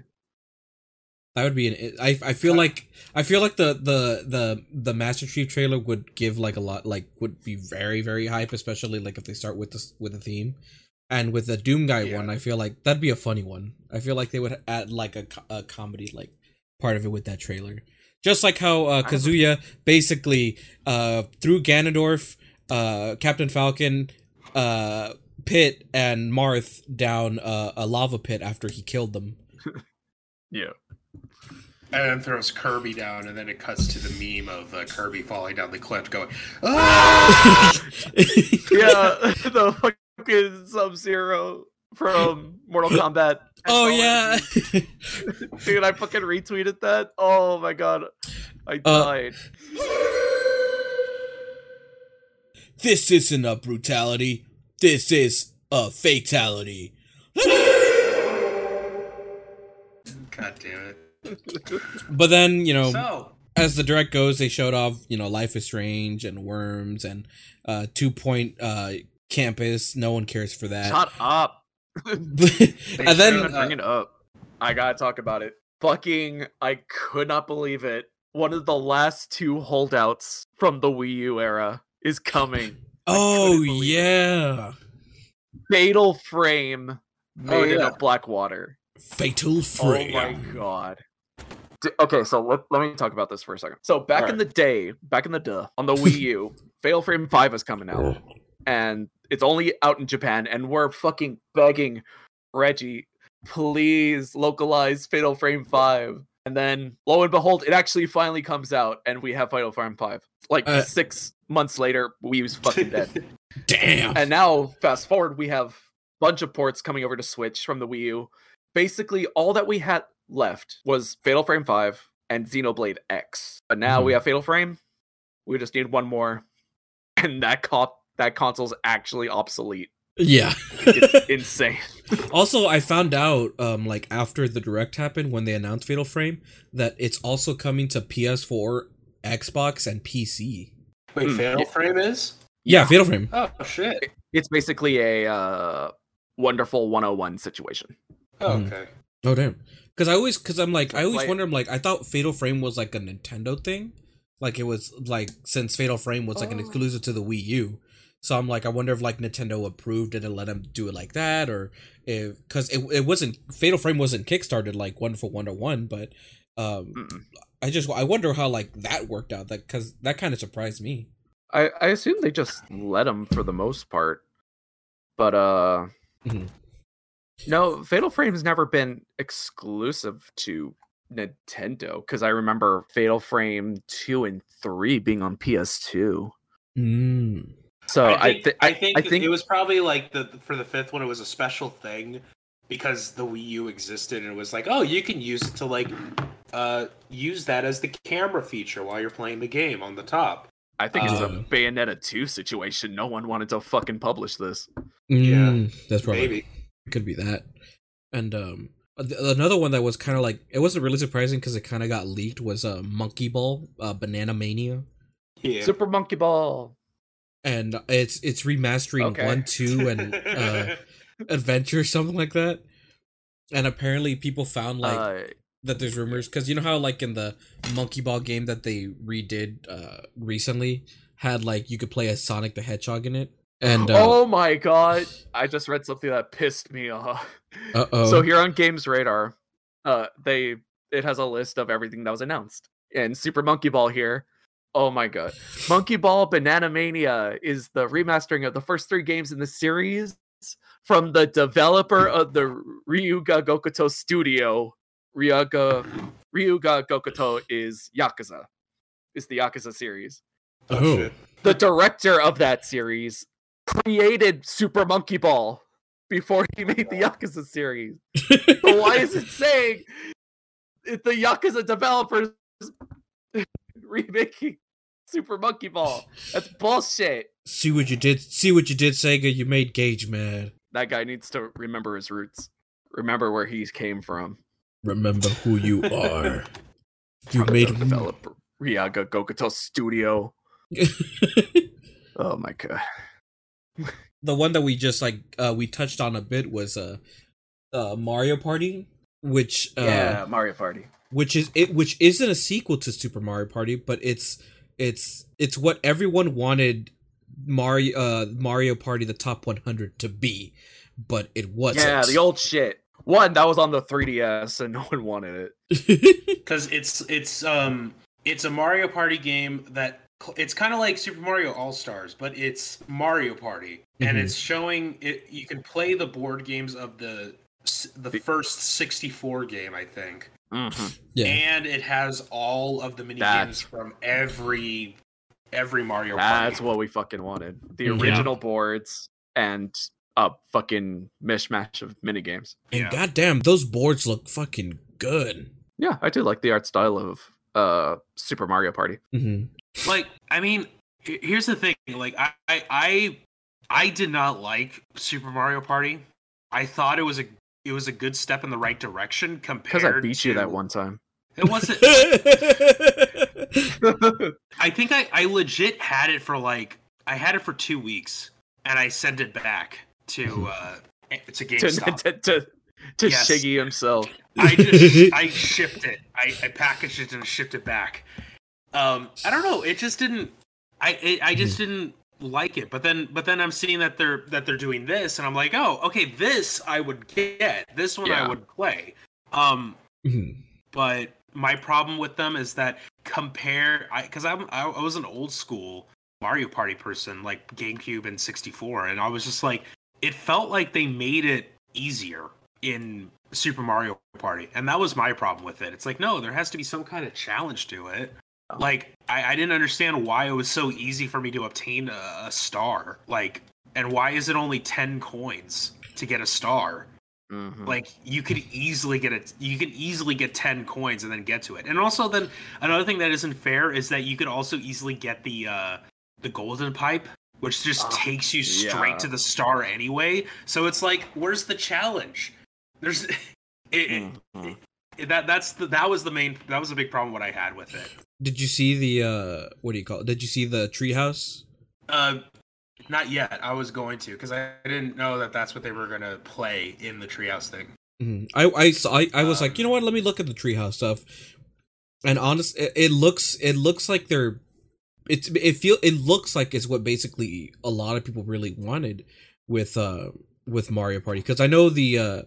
That would be an. I I feel like I feel like the the the the Master Chief trailer would give like a lot like would be very very hype, especially like if they start with this with a theme. And with the Doom guy Yeah. one, I feel like that'd be a funny one. I feel like they would add like a, a comedy like part of it with that trailer. Just like how uh, Kazuya basically uh, threw Ganondorf, uh, Captain Falcon, uh, Pit, and Marth down uh, a lava pit after he killed them. Yeah. And then throws Kirby down, and then it cuts to the meme of uh, Kirby falling down the cliff, going, "Ah!" Yeah, the fucking Sub Zero from Mortal Kombat. oh yeah. Dude, I fucking retweeted that. Oh my god. I Uh, died. this isn't a brutality. This is a fatality. God damn it. But then, you know, So, as the direct goes, they showed off, you know, Life is Strange and Worms and uh Two Point uh Campus. No one cares for that. Shut up. And then even bring it up. I gotta talk about it. Fucking, I could not believe it. One of the last two holdouts from the Wii U era is coming. Oh couldn't it. yeah. Fatal Frame made Oh, it yeah. of Blackwater. Fatal Frame. Oh my god. Okay, so let, let me talk about this for a second. So back in the day, back in the duh, on the Wii U, Fatal Frame 5 is coming out. And it's only out in Japan, and we're fucking begging Reggie, please localize Fatal Frame 5. And then lo and behold, it actually finally comes out, and we have Fatal Frame 5. Like Uh, six months later, we was fucking dead. Damn. And now, fast forward, we have a bunch of ports coming over to Switch from the Wii U. Basically, all that we had left was Fatal Frame 5 and Xenoblade X. But now we have Fatal Frame. We just need one more. And that co- that console's actually obsolete. yeah. It's insane. Also, I found out, um, like after the direct happened when they announced Fatal Frame, that it's also coming to PS4, Xbox, and PC. wait, Hmm, Fatal. Frame is? Yeah, Fatal Frame. Oh, shit. It's basically a uh, wonderful 101 situation. Oh, Hmm. okay. Oh damn. Because I always, because I'm like, I always Like- wonder, I'm like, I thought Fatal Frame was like a Nintendo thing, like it was like since Fatal Frame was like an Oh. exclusive to the Wii U. So I'm like, I wonder if like Nintendo approved it and let them do it like that, or if because it it wasn't Fatal Frame wasn't kickstarted like one for one Wonderful 101, but um, Mm-mm. I just I wonder how like that worked out, that because that kind of surprised me. I, I assume they just let them for the most part. But uh Mhm. No, Fatal Frame's never been exclusive to Nintendo because I remember Fatal Frame 2 and 3 being on PS2. Mm. So I, I think, I, think I think it was probably like the for the fifth one. It was a special thing because the Wii U existed, and it was like, oh, you can use it to like uh use that as the camera feature while you're playing the game on the top. I think it's a Uh, Bayonetta 2 situation. No one wanted to fucking publish this. Mm, that's probably Maybe. Could be that. And um, another one that was kind of like it wasn't really surprising because it kind of got leaked was uh, Monkey Ball, uh, Banana Mania, Yeah. Super Monkey Ball. and it's it's remastering Okay. one, two, and uh, Adventure, something like that. And apparently, people found like uh, that there's rumors because you know how like in the Monkey Ball game that they redid uh recently had like you could play as Sonic the Hedgehog in it, and uh oh my god. I just read something that pissed me off. oh So here on Games Radar, uh, they it has a list of everything that was announced. And Super Monkey Ball here. Oh my god. Monkey Ball Banana Mania is the remastering of the first three games in the series from the developer of the Ryuga Gokuto studio. Ryuga Ryuga Gokuto is Yakuza. Is the Yakuza series. Oh. The director of that series created Super Monkey Ball before he made the Yakuza series. So why is it saying it, the Yakuza developers remaking Super Monkey Ball? That's bullshit. see what you did, see what you did, Sega. You made Gage mad. That guy needs to remember his roots. Remember where he came from. Remember who you are. You made developer Ryaga Gokuto Studio. Oh my god. The one that we just like uh we touched on a bit was uh uh Mario Party, which uh yeah, Mario Party. which is it which isn't a sequel to Super Mario Party, but it's it's it's what everyone wanted Mario uh Mario Party the top 100 to be, but it wasn't. Yeah, the old shit. One that was on the 3DS and no one wanted it. because it's it's um it's a Mario Party game that it's kind of like Super Mario All Stars, but it's Mario Party, and Mhm. it's showing it. You can play the board games of the the The- first sixty four game, I think, yeah. and it has all of the mini That's- games from every every Mario Party. That's what we fucking wanted. The Yeah. original boards and a fucking mishmash of mini games. And Yeah. goddamn, those boards look fucking good. Yeah, I do like the art style of uh Super Mario Party. hmm like i mean here's the thing like I, I i did not like super mario party i thought it was a it was a good step in the right direction compared Because I beat you that one time. it wasn't i think i i legit had it for like i had it for two weeks and i sent it back to uh to to GameStop. to to, to Yes. Shiggy himself. I just I shipped it. I, I packaged it and shipped it back. Um, I don't know. It just didn't. I it, I just didn't like it. But then but then I'm seeing that they're that they're doing this, and I'm like, oh, okay, this I would get. This one I would play. Um, Mhm. but my problem with them is that compare I because I'm I, I was an old school Mario Party person, like GameCube and 64, and I was just like, it felt like they made it easier in Super Mario Party, and that was my problem with it. It's like, no, there has to be some kind of challenge to it. Like, I, I didn't understand why it was so easy for me to obtain a, a star. Like, and why is it only 10 coins to get a star? Mhm. like you could easily get it you can easily get 10 coins and then get to it and also then another thing that isn't fair is that you could also easily get the uh the golden pipe which just Oh, takes you straight yeah. to the star anyway so it's like where's the challenge there's it, Mhm. it- that that's the that was the main that was the big problem what i had with it Did you see the uh what do you call it? Did you see the treehouse? uh not yet i was going to because I, didn't know that that's what they were gonna play in the treehouse thing Mhm. I I saw- I, I was like, Um, you know what? Let me look at the treehouse stuff. And honest, it, it looks it looks like they're it's it feel it looks like it's what basically a lot of people really wanted with uh with Mario Party because I know the uh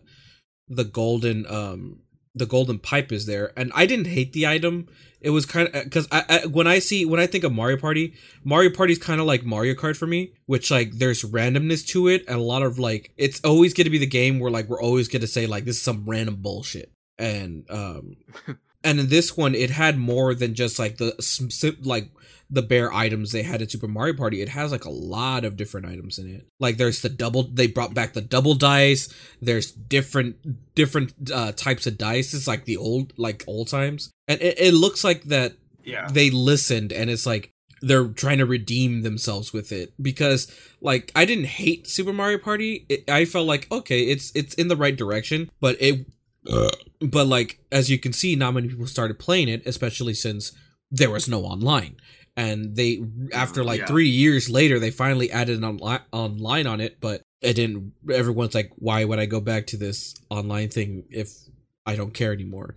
the golden um the golden pipe is there and I didn't hate the item. It was kind of because I, I when I see when I think of Mario Party, Mario Party is kind of like Mario Kart for me, which like there's randomness to it and a lot of like it's always going to be the game where like we're always going to say like this is some random bullshit and um and in this one it had more than just like the like the bare items they had in Super Mario Party. It has like a lot of different items in it. Like there's the double they brought back the double dice. There's different different uh types of dice. It's like the old like old times. And it, it looks like that yeah they listened and it's like they're trying to redeem themselves with it because like I didn't hate Super Mario Party. It, I felt like okay, it's it's in the right direction, but it but like as you can see, not many people started playing it, especially since there was no online. And they after like Yeah. 3 years later they finally added an online online on it, but it didn't everyone's like why would I go back to this online thing if I don't care anymore?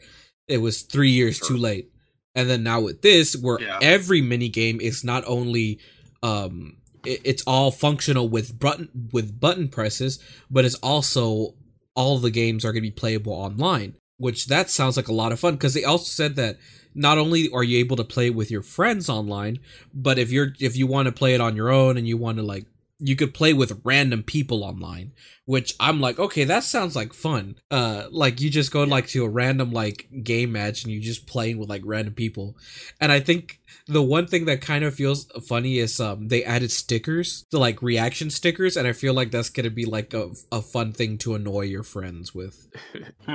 It was 3 years too late. And then now with this, where Yeah. every mini game is not only um it, it's all functional with button with button presses, but it's also all the games are going to be playable online. Which that sounds like a lot of fun because they also said that not only are you able to play with your friends online, but if you're if you want to play it on your own and you want to like you could play with random people online which i'm like okay that sounds like fun uh like you just go like to a random like game match and you just playing with like random people and i think the one thing that kind of feels funny is um they added stickers to like reaction stickers and i feel like that's gonna be like a, a fun thing to annoy your friends with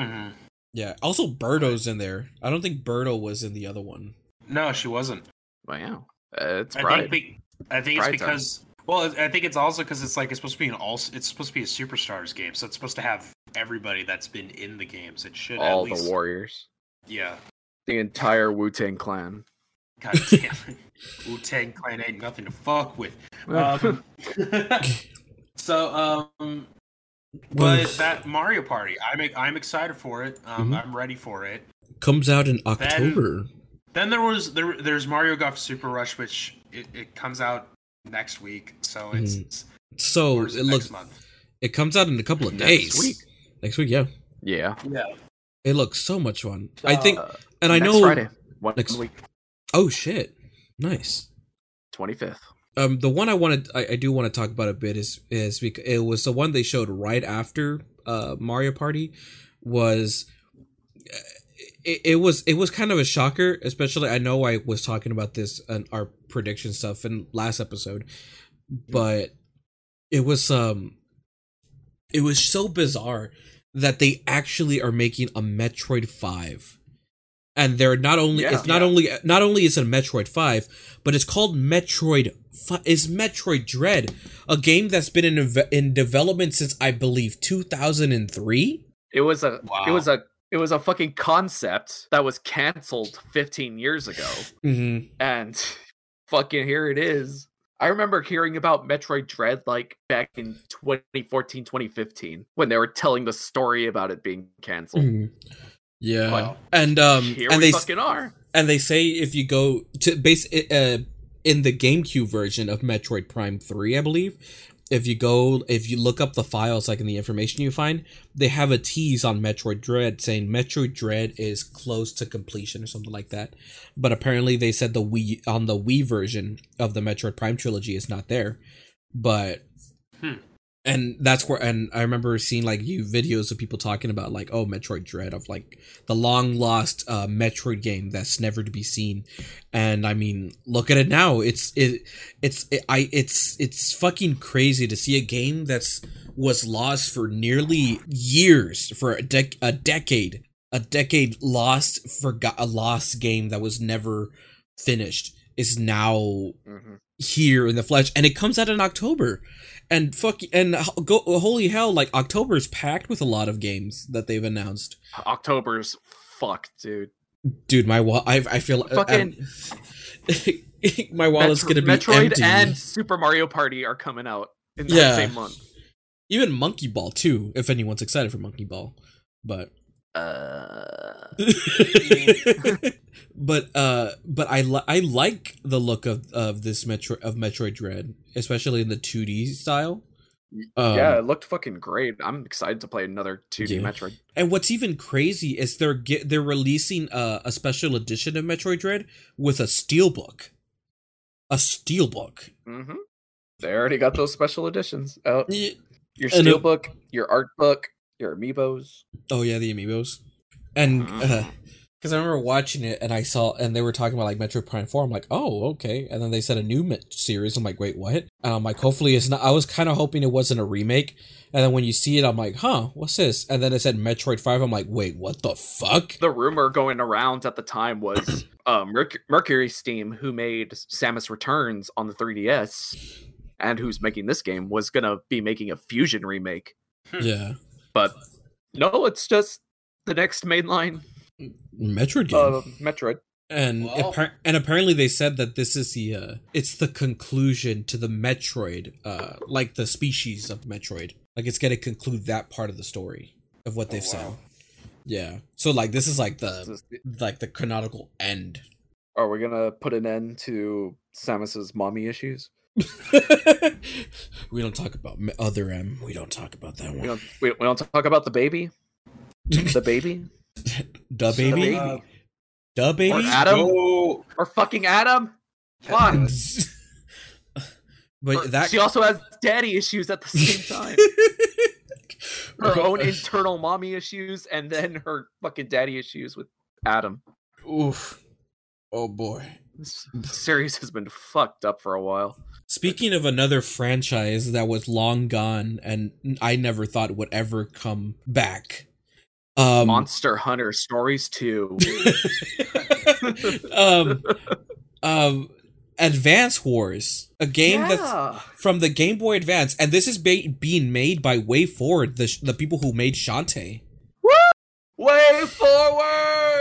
yeah also birdo's in there i don't think birdo was in the other one no she wasn't Wow, uh, it's I think, be- I think it's Pride time. because well, I think it's also because it's like it's supposed to be an all. It's supposed to be a superstars game, so it's supposed to have everybody that's been in the games. It should All at least, the warriors, Yeah. the entire Wu Tang clan. God damn it. Wu Tang Clan ain't nothing to fuck with. Um, so um, but that Mario Party, I'm I'm excited for it. Um, Mhm. I'm ready for it. comes out in october Then there was there there's Mario Golf Super Rush, which it, it comes out next week. So it's, Mhm. it's so it it looks month. it comes out in a couple of days. Next days week. next week yeah Yeah, Yeah. it looks so much fun i think Uh, and i next know Friday, one next- week, oh shit nice twenty fifth. um the one i wanted I, I do want to talk about a bit is is because it was the one they showed right after uh mario party was uh, it, it was it was kind of a shocker especially i know i was talking about this and our prediction stuff in last episode but it was um it was so bizarre that they actually are making a Metroid 5. And they're not only Yeah. it's not Yeah. only not only is it a Metroid 5, but it's called Metroid is Metroid Dread, a game that's been in in development since I believe 2003. It was a Wow. it was a it was a fucking concept that was canceled 15 years ago. Mhm. and fucking here it is. I remember hearing about Metroid Dread like back in 2014, 2015 when they were telling the story about it being canceled. Mhm. Yeah. Wow. And um Here and we they fucking are. and they say if you go to base uh in the GameCube version of Metroid Prime 3, I believe, if you go if you look up the files like in the information you find, they have a tease on Metroid Dread saying Metroid Dread is close to completion or something like that. But apparently they said the Wii on the Wii version of the Metroid Prime trilogy is not there. But Hmm. And that's where and I remember seeing like you videos of people talking about like oh Metroid Dread of like the long lost uh Metroid game that's never to be seen. And I mean, look at it now. It's it it's it, I it's it's fucking crazy to see a game that's was lost for nearly years for a dec a decade. A decade lost forgot a lost game that was never finished is now Mhm. here in the flesh and it comes out in October. And fuck and go holy hell like October is packed with a lot of games that they've announced. October's fucked, dude. Dude, my wall I I feel Fucking- um, my wallet's Metro- going to be Metroid empty. and Super Mario Party are coming out in the Yeah. same month. Even Monkey Ball too, if anyone's excited for Monkey Ball. But Uh, but uh but I li- I like the look of of this Metro of Metroid Dread, especially in the 2D style. Um, yeah, it looked fucking great. I'm excited to play another 2D Yeah. Metroid. And what's even crazy is they're get, they're releasing a, a special edition of Metroid Dread with a steelbook. A steelbook. hmm They already got those special editions out. Ye- Your And it- steelbook, your art book, your amiibos. Oh yeah, the amiibos. And mm-hmm. uh, because I remember watching it and I saw and they were talking about like Metro Prime Four. I'm like, oh okay. And then they said a new Met- series. I'm like, wait, what? And I'm like, hopefully it's not. I was kind of hoping it wasn't a remake. And then when you see it, I'm like, huh, what's this? And then it said Metroid Five. I'm like, wait, what the fuck? The rumor going around at the time was um, Merc- MercurySteam, who made Samus Returns on the 3DS, and who's making this game, was gonna be making a Fusion remake. Hmm. Yeah, But no, it's just the next mainline Metroid game. uh, Metroid. and Well- appar- and apparently they said that this is the uh it's the conclusion to the metroid uh like the species of metroid like it's gonna conclude that part of the story of what they've said wow. yeah so like this is like the is the- like the canonical end Are we gonna put an end to Samus's mommy issues? we don't talk about other m we don't talk about that We one don't. We, we don't talk about the baby. The baby the baby baby. Uh, the baby or Adam go- or fucking Adam. Fuck. but Or that she also has daddy issues at the same time. her own internal mommy issues and then her fucking daddy issues with Adam. oof oh boy This series has been fucked up for a while. Speaking of another franchise that was long gone and I never thought would ever come back. Um Monster Hunter Stories 2. um um Advance Wars, a game that's from the Game Boy Advance and this is ba- being made by WayForward, the sh- the people who made Shantae. WayForward.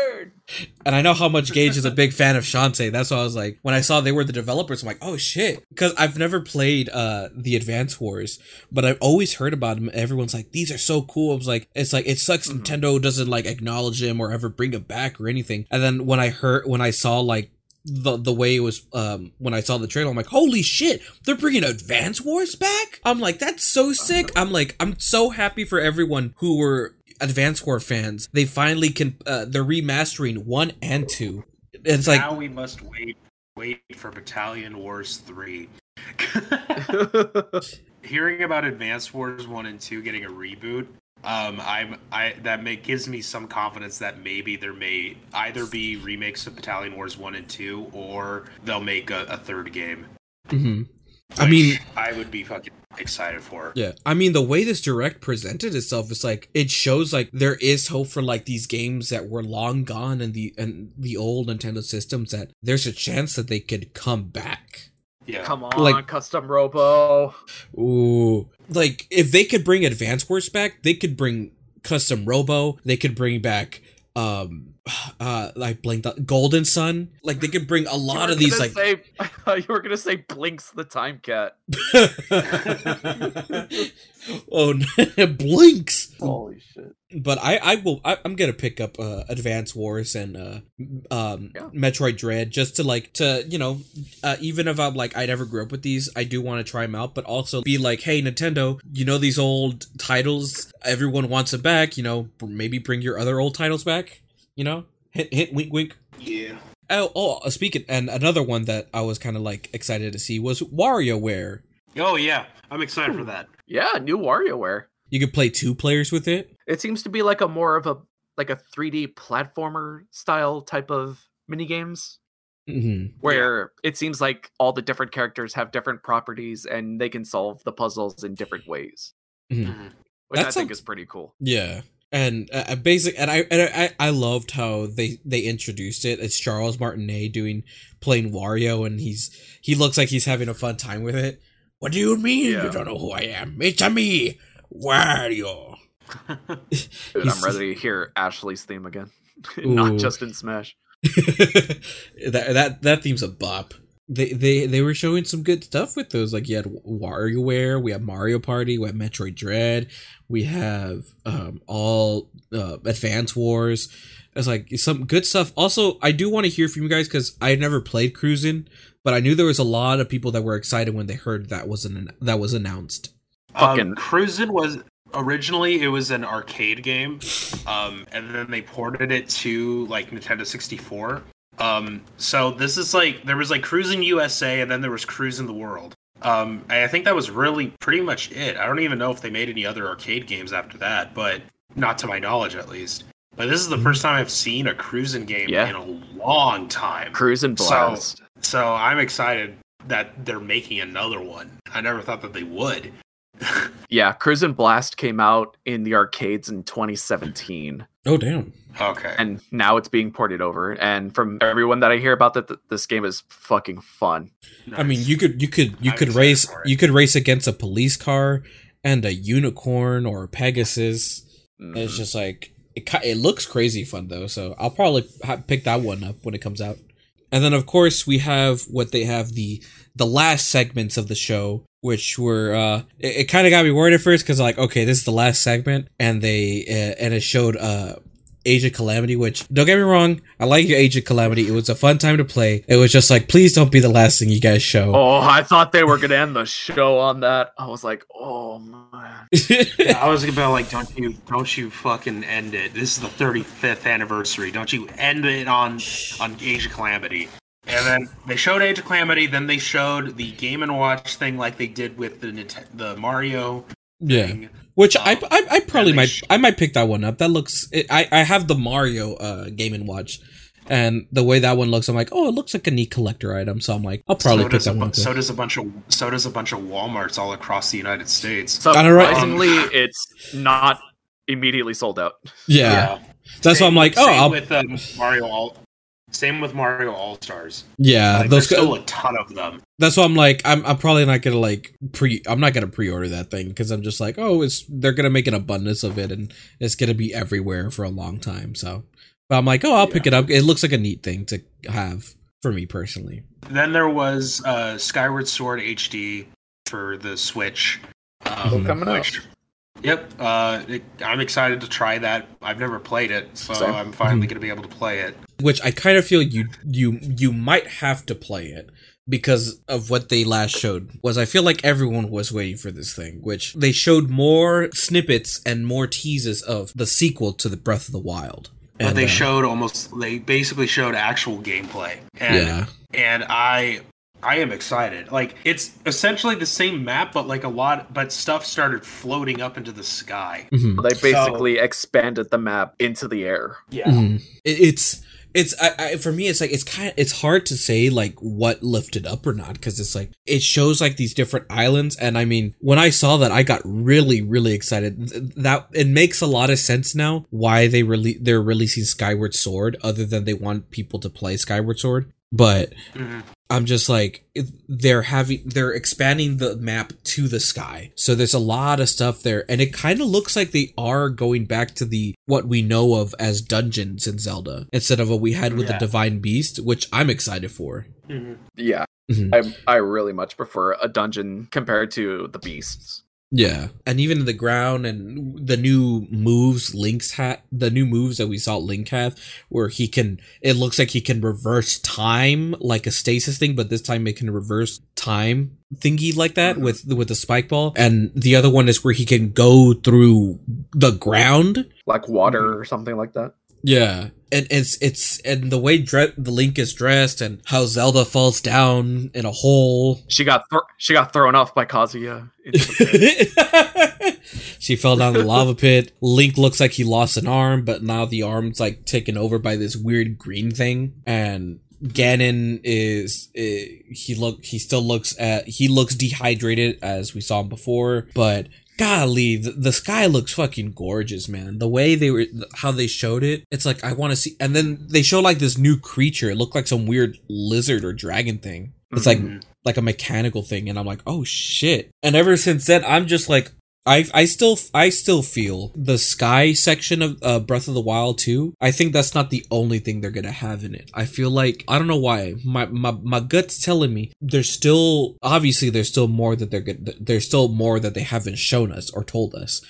And I know how much Gage is a big fan of Shantae. That's why I was like, when I saw they were the developers, I'm like, oh shit. Because I've never played uh the Advance Wars, but I've always heard about them. Everyone's like, these are so cool. I was like, it's like it sucks Mhm. Nintendo doesn't like acknowledge them or ever bring them back or anything. And then when I heard when I saw like the the way it was um when I saw the trailer, I'm like, holy shit, they're bringing Advance Wars back. I'm like, that's so sick. I'm like, I'm so happy for everyone who were Advance War fans. They finally can. Uh, they're remastering one and two. It's like now we must wait wait for Battalion Wars 3. Hearing about Advance Wars 1 and 2 getting a reboot, um I'm I that make, gives me some confidence that maybe there may either be remakes of Battalion Wars 1 and 2 or they'll make a, a third game. mhm. I mean, I would be fucking excited for. Yeah, I mean the way this direct presented itself is like it shows like there is hope for like these games that were long gone in the and the old Nintendo systems that there's a chance that they could come back. Yeah. Come on, Like- custom robo. Ooh, like if they could bring Advance Wars back, they could bring Custom Robo. They could bring back um uh like blanked out Golden Sun. Like they could bring a lot of these gonna like say, you were gonna say Blinks the Time Cat. oh no, blinks. Holy shit! but I I will I, I'm gonna pick up uh, Advance Wars and uh um Yeah. Metroid Dread just to like to you know uh, even if I'm like I never grew up with these I do want to try them out but also be like hey Nintendo you know these old titles everyone wants it back you know maybe bring your other old titles back you know hint hint wink wink Yeah. oh oh uh, speaking and another one that I was kind of like excited to see was WarioWare Oh yeah. I'm excited for that. Yeah, new WarioWare. you could play two players with it It seems to be like a more of a like a 3D platformer style type of mini games hmm where it seems like all the different characters have different properties and they can solve the puzzles in different ways, hmm which I That think is pretty cool. Yeah. And uh, uh, basic, and I, and I, I loved how they they introduced it. It's Charles Martinet doing playing Wario, and he's he looks like he's having a fun time with it. What do you mean Yeah. you don't know who I am? It's a me, Wario. Dude, I'm ready to hear Ashley's theme again, not just in Smash. that that that theme's a bop. They they they were showing some good stuff with those. Like you had WarioWare, we have Mario Party, we have Metroid Dread, we have um all uh, Advance Wars. It's like some good stuff. Also, I do want to hear from you guys because I never played Cruis'n, but I knew there was a lot of people that were excited when they heard that was an that was announced. Fucking- Um, Cruis'n was originally it was an arcade game, um, and then they ported it to like Nintendo 64. Um, so this is like there was like Cruis'n USA, and then there was Cruis'n the World. Um, I think that was really pretty much it. I don't even know if they made any other arcade games after that, but not to my knowledge at least. But this is the first time I've seen a cruising game Yeah. in a long time. Cruising and So- So I'm excited that they're making another one. I never thought that they would. yeah, Cruis'n Blast came out in the arcades in 2017. Oh damn! Okay. and now it's being ported over. And from everyone that I hear about that, th- this game is fucking fun. I mean, you could you could you I'm could race you could race against a police car and a unicorn or a Pegasus. And It's Mhm. just like it. It looks crazy fun though, so I'll probably ha- pick that one up when it comes out. And then of course we have what they have the the last segments of the show, which were uh it, it kind of got me worried at first because like okay this is the last segment and they uh, and it showed uh Age of Calamity, which don't get me wrong, I like your Age of Calamity. It was a fun time to play. It was just like please don't be the last thing you guys show. Oh, I thought they were gonna end the show on that. I was like, oh man. Yeah, I was about like, don't you, don't you fucking end it. This is the 35th anniversary. Don't you end it on on Age of Calamity. And then they showed Age of Calamity. Then they showed the Game and Watch thing, like they did with the Nint- the Mario yeah. thing. Which I, Um, I I probably might sh- I might pick that one up. That looks it, I I have the Mario uh Game and Watch, and the way that one looks, I'm like, oh, it looks like a neat collector item. So I'm like, I'll probably so pick does, that a, one up. so does a bunch of so does a bunch of WalMarts all across the United States. I don't. Surprisingly, it's not immediately sold out. yeah. that's why I'm like, oh, same I'll, with um, Mario All. Same with Mario All Stars. yeah. like, those there's go- still a ton of them. that's why I'm like, I'm I'm probably not gonna like pre. I'm not gonna pre-order that thing because I'm just like, oh, it's they're gonna make an abundance of it and it's gonna be everywhere for a long time. So, but I'm like, oh, I'll pick it up. It looks like a neat thing to have for me personally. Then there was uh, Skyward Sword HD for the Switch. Um, Still coming out. Which- Yep, uh, it, I'm excited to try that. I've never played it, so Same. I'm finally Mhm. going to be able to play it. which I kind of feel you you you might have to play it because of what they last showed was I feel like everyone was waiting for this thing which they showed more snippets and more teases of the sequel to the Breath of the Wild But And, they uh, showed almost, they basically showed actual gameplay, and yeah and I I am excited. Like it's essentially the same map, but like a lot, but stuff started floating up into the sky. Mhm. They basically expanded the map into the air. Yeah, Mhm. It- it's it's I, I for me it's like it's kind of it's hard to say like what lifted up or not because it's like it shows like these different islands and i mean when i saw that i got really really excited Th- that it makes a lot of sense now why they release they're releasing skyward sword other than they want people to play skyward sword but Mhm. I'm just like they're having they're expanding the map to the sky. So there's a lot of stuff there and it kind of looks like they are going back to the what we know of as dungeons in Zelda instead of what we had with the divine beast, which I'm excited for. Mhm. Yeah, Mhm. I I really much prefer a dungeon compared to the beasts. Yeah. And even the ground and the new moves Link's had the new moves that we saw Link have where he can it looks like he can reverse time like a stasis thing, but this time it can reverse time thingy like that with with the spike ball. And the other one is where he can go through the ground. like water or something like that. Yeah. And it's it's and the way dre- the Link is dressed and how Zelda falls down in a hole She got thro- she got thrown off by Kazuya. into the pit. she fell down the lava pit. Link looks like he lost an arm, but now the arm's like taken over by this weird green thing. And Ganon is eh, he look he still looks at he looks dehydrated as we saw him before, but golly the, the sky looks fucking gorgeous man. The way they were how they showed it it's like i want to see and then they show like this new creature. It looked like some weird lizard or dragon thing. It's like Mhm. like a mechanical thing and i'm like oh shit. And ever since then i'm just like I, I still I still feel the sky section of uh, Breath of the Wild 2. I think that's not the only thing they're gonna have in it. I feel like I don't know why my my, my gut's telling me there's still obviously there's still more that they're there's still more that they haven't shown us or told us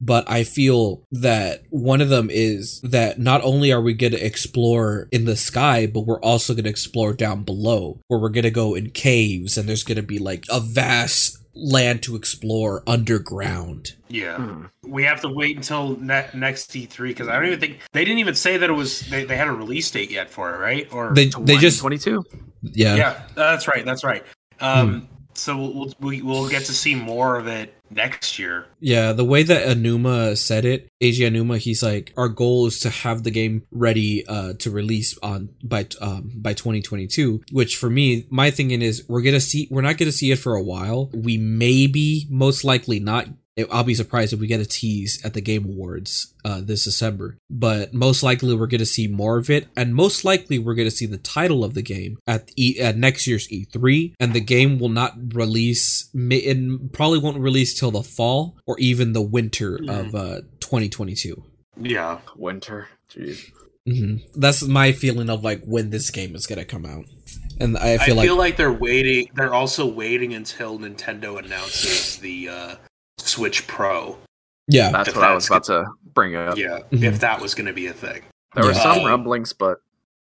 but I feel that one of them is that not only are we going to explore in the sky, but we're also going to explore down below, where we're going to go in caves and there's going to be like a vast land to explore underground. Yeah. Hmm. We have to wait until ne- next E3 because I don't even think they didn't even say that it was they, they had a release date yet for it, right? Or They they just 22. yeah. yeah, that's right, that's right. Um, so we'll, we we'll get to see more of it next year. Yeah, the way that Aonuma said it, Eiji Aonuma, he's like, our goal is to have the game ready uh to release on by um by 2022. Which for me, my thinking is we're gonna see we're not gonna see it for a while. We maybe most likely not. I'll be surprised if we get a tease at the Game Awards uh, this December. But most likely we're going to see more of it, and most likely we're going to see the title of the game at e- at next year's E3. And the game will not release. may- It probably won't release till the fall or even the winter of uh, 2022. Yeah. Winter. Jeez. hmm That's my feeling of like when this game is going to come out. And I I feel feel, like like, they're waiting. They're also waiting until Nintendo announces the uh, Switch Pro. yeah, That's If what I was that's about to bring up. Yeah, Mhm. if that was going to be a thing. There were some rumblings, but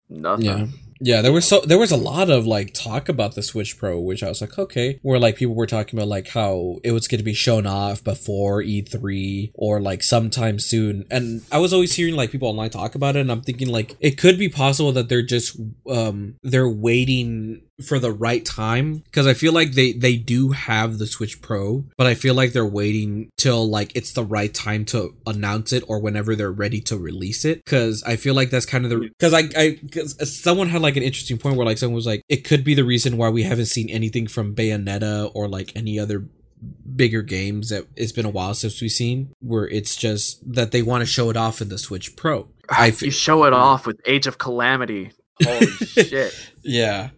nothing. Yeah. Yeah, there was so there was a lot of like talk about the Switch Pro, which I was like, okay, where like people were talking about like how it was going to be shown off before E3 or like sometime soon, and I was always hearing like people online talk about it, and I'm thinking like it could be possible that they're just um they're waiting for the right time because I feel like they they do have the Switch Pro, but I feel like they're waiting till like it's the right time to announce it or whenever they're ready to release it because I feel like that's kind of the because I I because someone had like an interesting point where like someone was like it could be the reason why we haven't seen anything from Bayonetta or like any other bigger games that it's been a while since we've seen where it's just that they want to show it off in the Switch Pro. I you show it off with Age of Calamity. Holy shit. Yeah.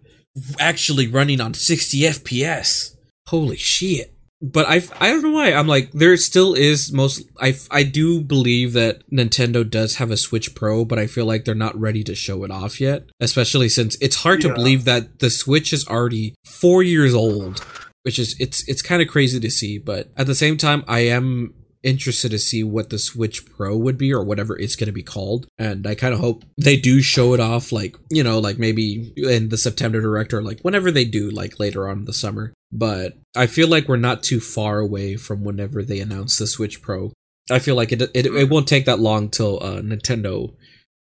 Actually running on 60 FPS. Holy shit. But I I don't know why. I'm like there still is most I I do believe that Nintendo does have a Switch Pro, but I feel like they're not ready to show it off yet, especially since it's hard to believe that the Switch is already 4 years old, which is it's it's kind of crazy to see, but at the same time I am interested to see what the Switch Pro would be or whatever it's going to be called. And I kind of hope they do show it off, like, you know, like maybe in the September Direct or like whenever they do, like later on in the summer. But I feel like we're not too far away from whenever they announce the Switch Pro. I feel like it it, it won't take that long till uh, Nintendo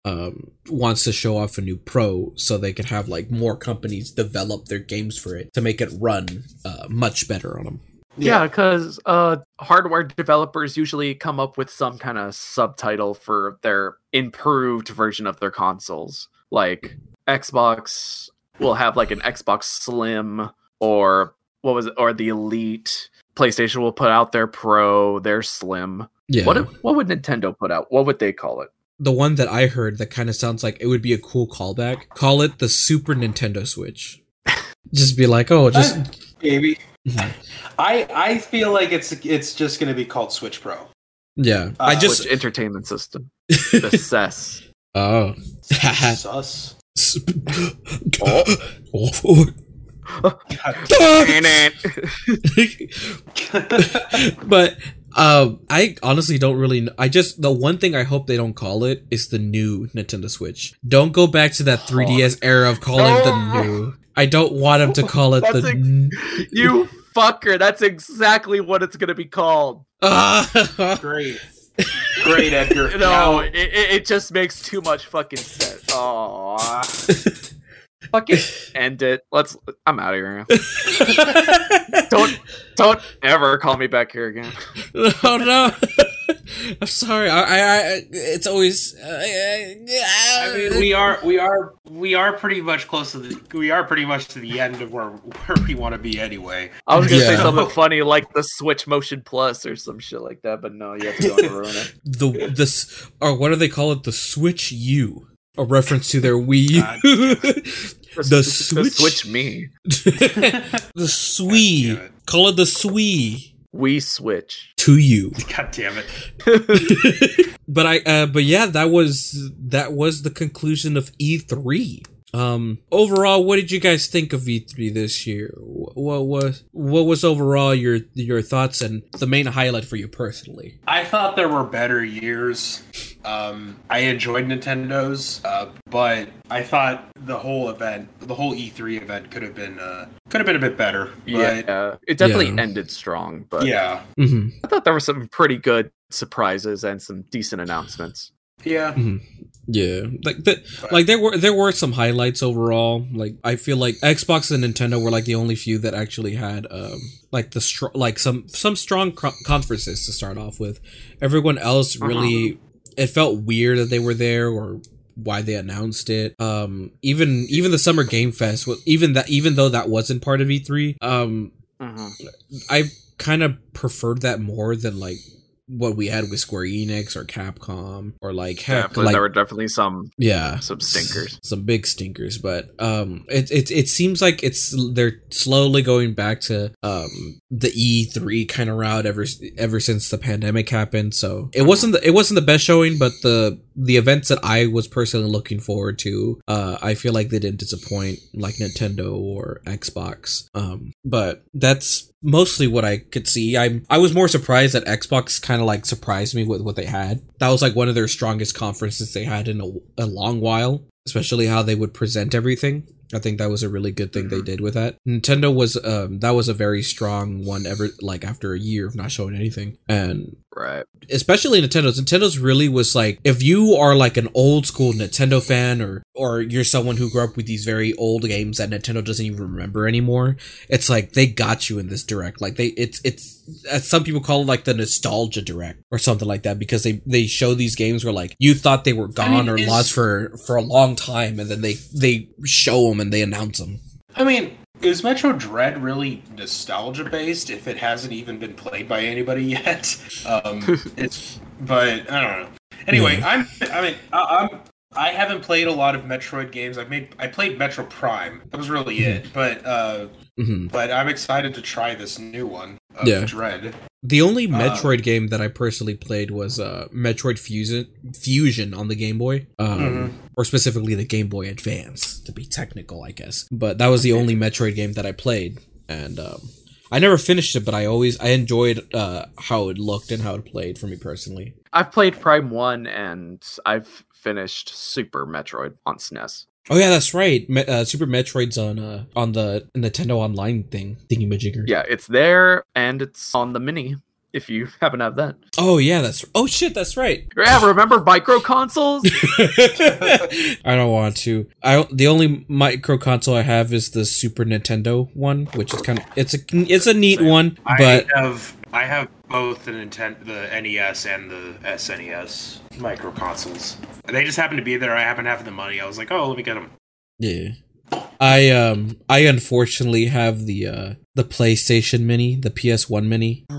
um wants to show off a new pro so they can have like more companies develop their games for it to make it run uh, much better on them Yeah, because uh, hardware developers usually come up with some kind of subtitle for their improved version of their consoles. like Xbox will have like an Xbox Slim or what was it or the Elite. PlayStation will put out their Pro, their Slim. Yeah. What what would Nintendo put out? What would they call it? the one that I heard that kind of sounds like it would be a cool callback. Call it the Super Nintendo Switch. just be like, oh, just Uh, maybe. I I feel like it's it's just gonna be called Switch Pro. yeah. I Uh, just Switch Entertainment System, the CES. oh. Sus. Oh. but um i honestly don't really kn- i just the one thing i hope they don't call it is the new nintendo switch don't go back to that 3ds era of calling it the new i don't want him to call it That's the ex- you fucker! That's exactly what it's gonna be called. Ah. Great. Great, Edgar. No, Now- it, it it just makes too much fucking sense. Oh, fucking end it. Let's. I'm out of here. Don't don't ever call me back here again. oh no i'm sorry. I i, I it's always uh, I mean, we are we are we are pretty much close to the we are pretty much to the end of where where we want to be anyway. I was gonna say something funny like the Switch Motion Plus or some shit like that, but no, you have to go and ruin it. the this or what do they call it? The switch u. A reference to their wii u. God the s- switch Switch me. the God swee call it the swee We switch. To you God damn it! but i uh but yeah that was that was the conclusion of e3 um overall what did you guys think of e3 this year what was what was overall your your thoughts and the main highlight for you personally I thought there were better years. Um, I enjoyed Nintendo's, uh, but I thought the whole event, the whole E3 event, could have been uh, could have been a bit better. But Yeah, it definitely Yeah. ended strong, but yeah, mm-hmm. I thought there were some pretty good surprises and some decent announcements. yeah. Yeah, like the, like there were there were some highlights overall. Like I feel like Xbox and Nintendo were like the only few that actually had um like the str- like some some strong co- conferences to start off with. Everyone else really it felt weird that they were there or why they announced it. Um even even the Summer Game Fest, even that even though that wasn't part of E3, um I kind of preferred that more than like what we had with Square Enix or Capcom or like heck Definitely, like there were definitely some yeah some stinkers. Some big stinkers but um it, it it seems like it's they're slowly going back to um the E3 kind of route ever ever since the pandemic happened so it wasn't the, it wasn't the best showing but the the events that I was personally looking forward to uh I feel like they didn't disappoint like Nintendo or Xbox um but that's mostly what I could see. I I was more surprised that Xbox kind of like surprised me with what they had. That was like one of their strongest conferences they had in a, a long while, especially how they would present everything. I think that was a really good thing they did with that. Nintendo was um that was a very strong one ever like after a year of not showing anything. And Right. especially Nintendo's. Nintendo's really was like if you are like an old school Nintendo fan or or you're someone who grew up with these very old games that Nintendo doesn't even remember anymore, it's like they got you in this direct. Like they it's it's as some people call it like the nostalgia direct or something like that because they they show these games where like you thought they were gone mean, or lost for for a long time and then they they show them and they announce them. I mean, is Metro Dread really nostalgia based if it hasn't even been played by anybody yet? Um, it's, but I don't know. Anyway, Yeah. I'm. I mean, I, I'm. I haven't played a lot of Metroid games. I made. I played Metro Prime. That was really it. But uh, hmm but I'm excited to try this new one. Of Yeah. Dread. The only Uh, Metroid game that I personally played was uh Metroid Fusion Fusion on the Game Boy. Um Mhm. or specifically the Game Boy Advance to be technical, I guess. But that was the only Metroid game that I played and um I never finished it, but I always I enjoyed uh how it looked and how it played for me personally. I've played Prime One and I've finished Super Metroid on SNES. Oh yeah, that's right. Me- uh, Super Metroid's on uh on the Nintendo Online thing, thingy majigger. Yeah, it's there and it's on the mini if you happen to have that. Oh yeah, that's oh shit, that's right. Yeah, remember micro consoles? I don't want to. I the only micro console I have is the Super Nintendo one, which is kind of it's a it's a neat one, but I have I have both the Nintendo, the NES, and the SNES micro consoles. They just happened to be there. I happen to have the money. I was like, oh, let me get them. Yeah. I um I unfortunately have the uh the PlayStation Mini, the PS1 Mini.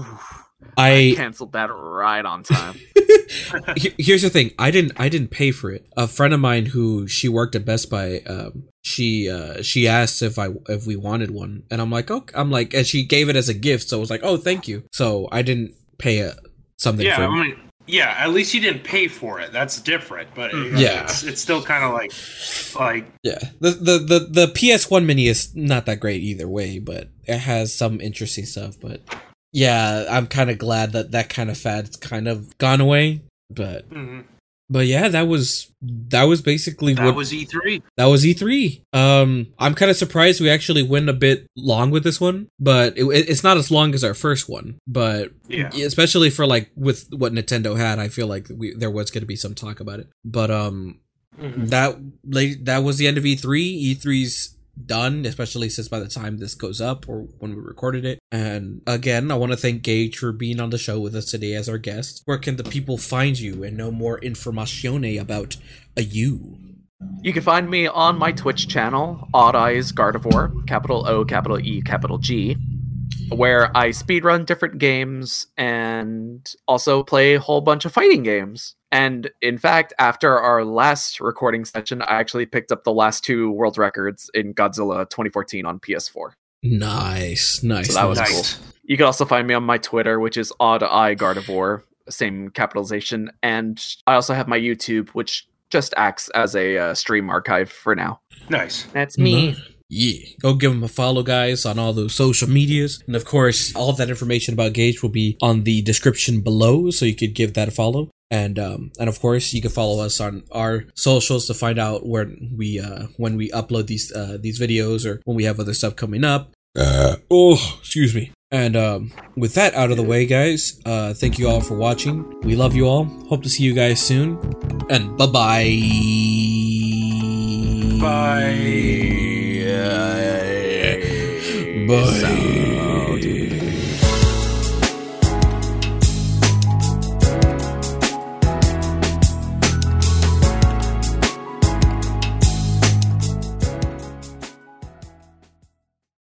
I I canceled that right on time. Here- here's the thing. I didn't I didn't pay for it. A friend of mine who she worked at Best Buy um she uh she asked if I if we wanted one and I'm like, "Oh, I'm like and she gave it as a gift, so I was like, "Oh, thank you." So I didn't pay a, something Yeah, for I mean, yeah. At least you didn't pay for it. That's different. But Mhm. Yeah. it's, it's still kind of like, like Yeah. The, the the the PS1 mini is not that great either way, but it has some interesting stuff, but yeah, I'm kind of glad that that kind of fad's kind of gone away, but mhm. but yeah, that was that was basically that what was E E3. that was E3. Um I'm kind of surprised we actually went a bit long with this one, but it, it's not as long as our first one, but Yeah. especially for like with what Nintendo had, I feel like we there was going to be some talk about it. But um Mhm. that late that was the end of E E3. E3's done, especially since by the time this goes up or when we recorded it. And again, I want to thank Gage for being on the show with us today as our guest. Where can the people find you and know more information about a you? You can find me on my Twitch channel, Odd Eyes Gardevoir, capital O, capital E, capital G, where I speedrun different games and also play a whole bunch of fighting games. And in fact, after our last recording session, I actually picked up the last two world records in Godzilla 2014 on PS4. Nice, nice. So that was nice. cool. You can also find me on my Twitter, which is Odd Eye Gardevoir, same capitalization. And I also have my YouTube, which just acts as a uh, stream archive for now. Nice. That's me. Nice. Yeah. Go give him a follow, guys, on all those social medias. And of course, all of that information about Gage will be on the description below, so you could give that a follow. And um, and of course, you can follow us on our socials to find out where we uh when we upload these uh these videos or when we have other stuff coming up. Uh, oh, excuse me. And um, with that out of the way, guys, uh, thank you all for watching. We love you all. Hope to see you guys soon. And bye bye. Bye. Bye.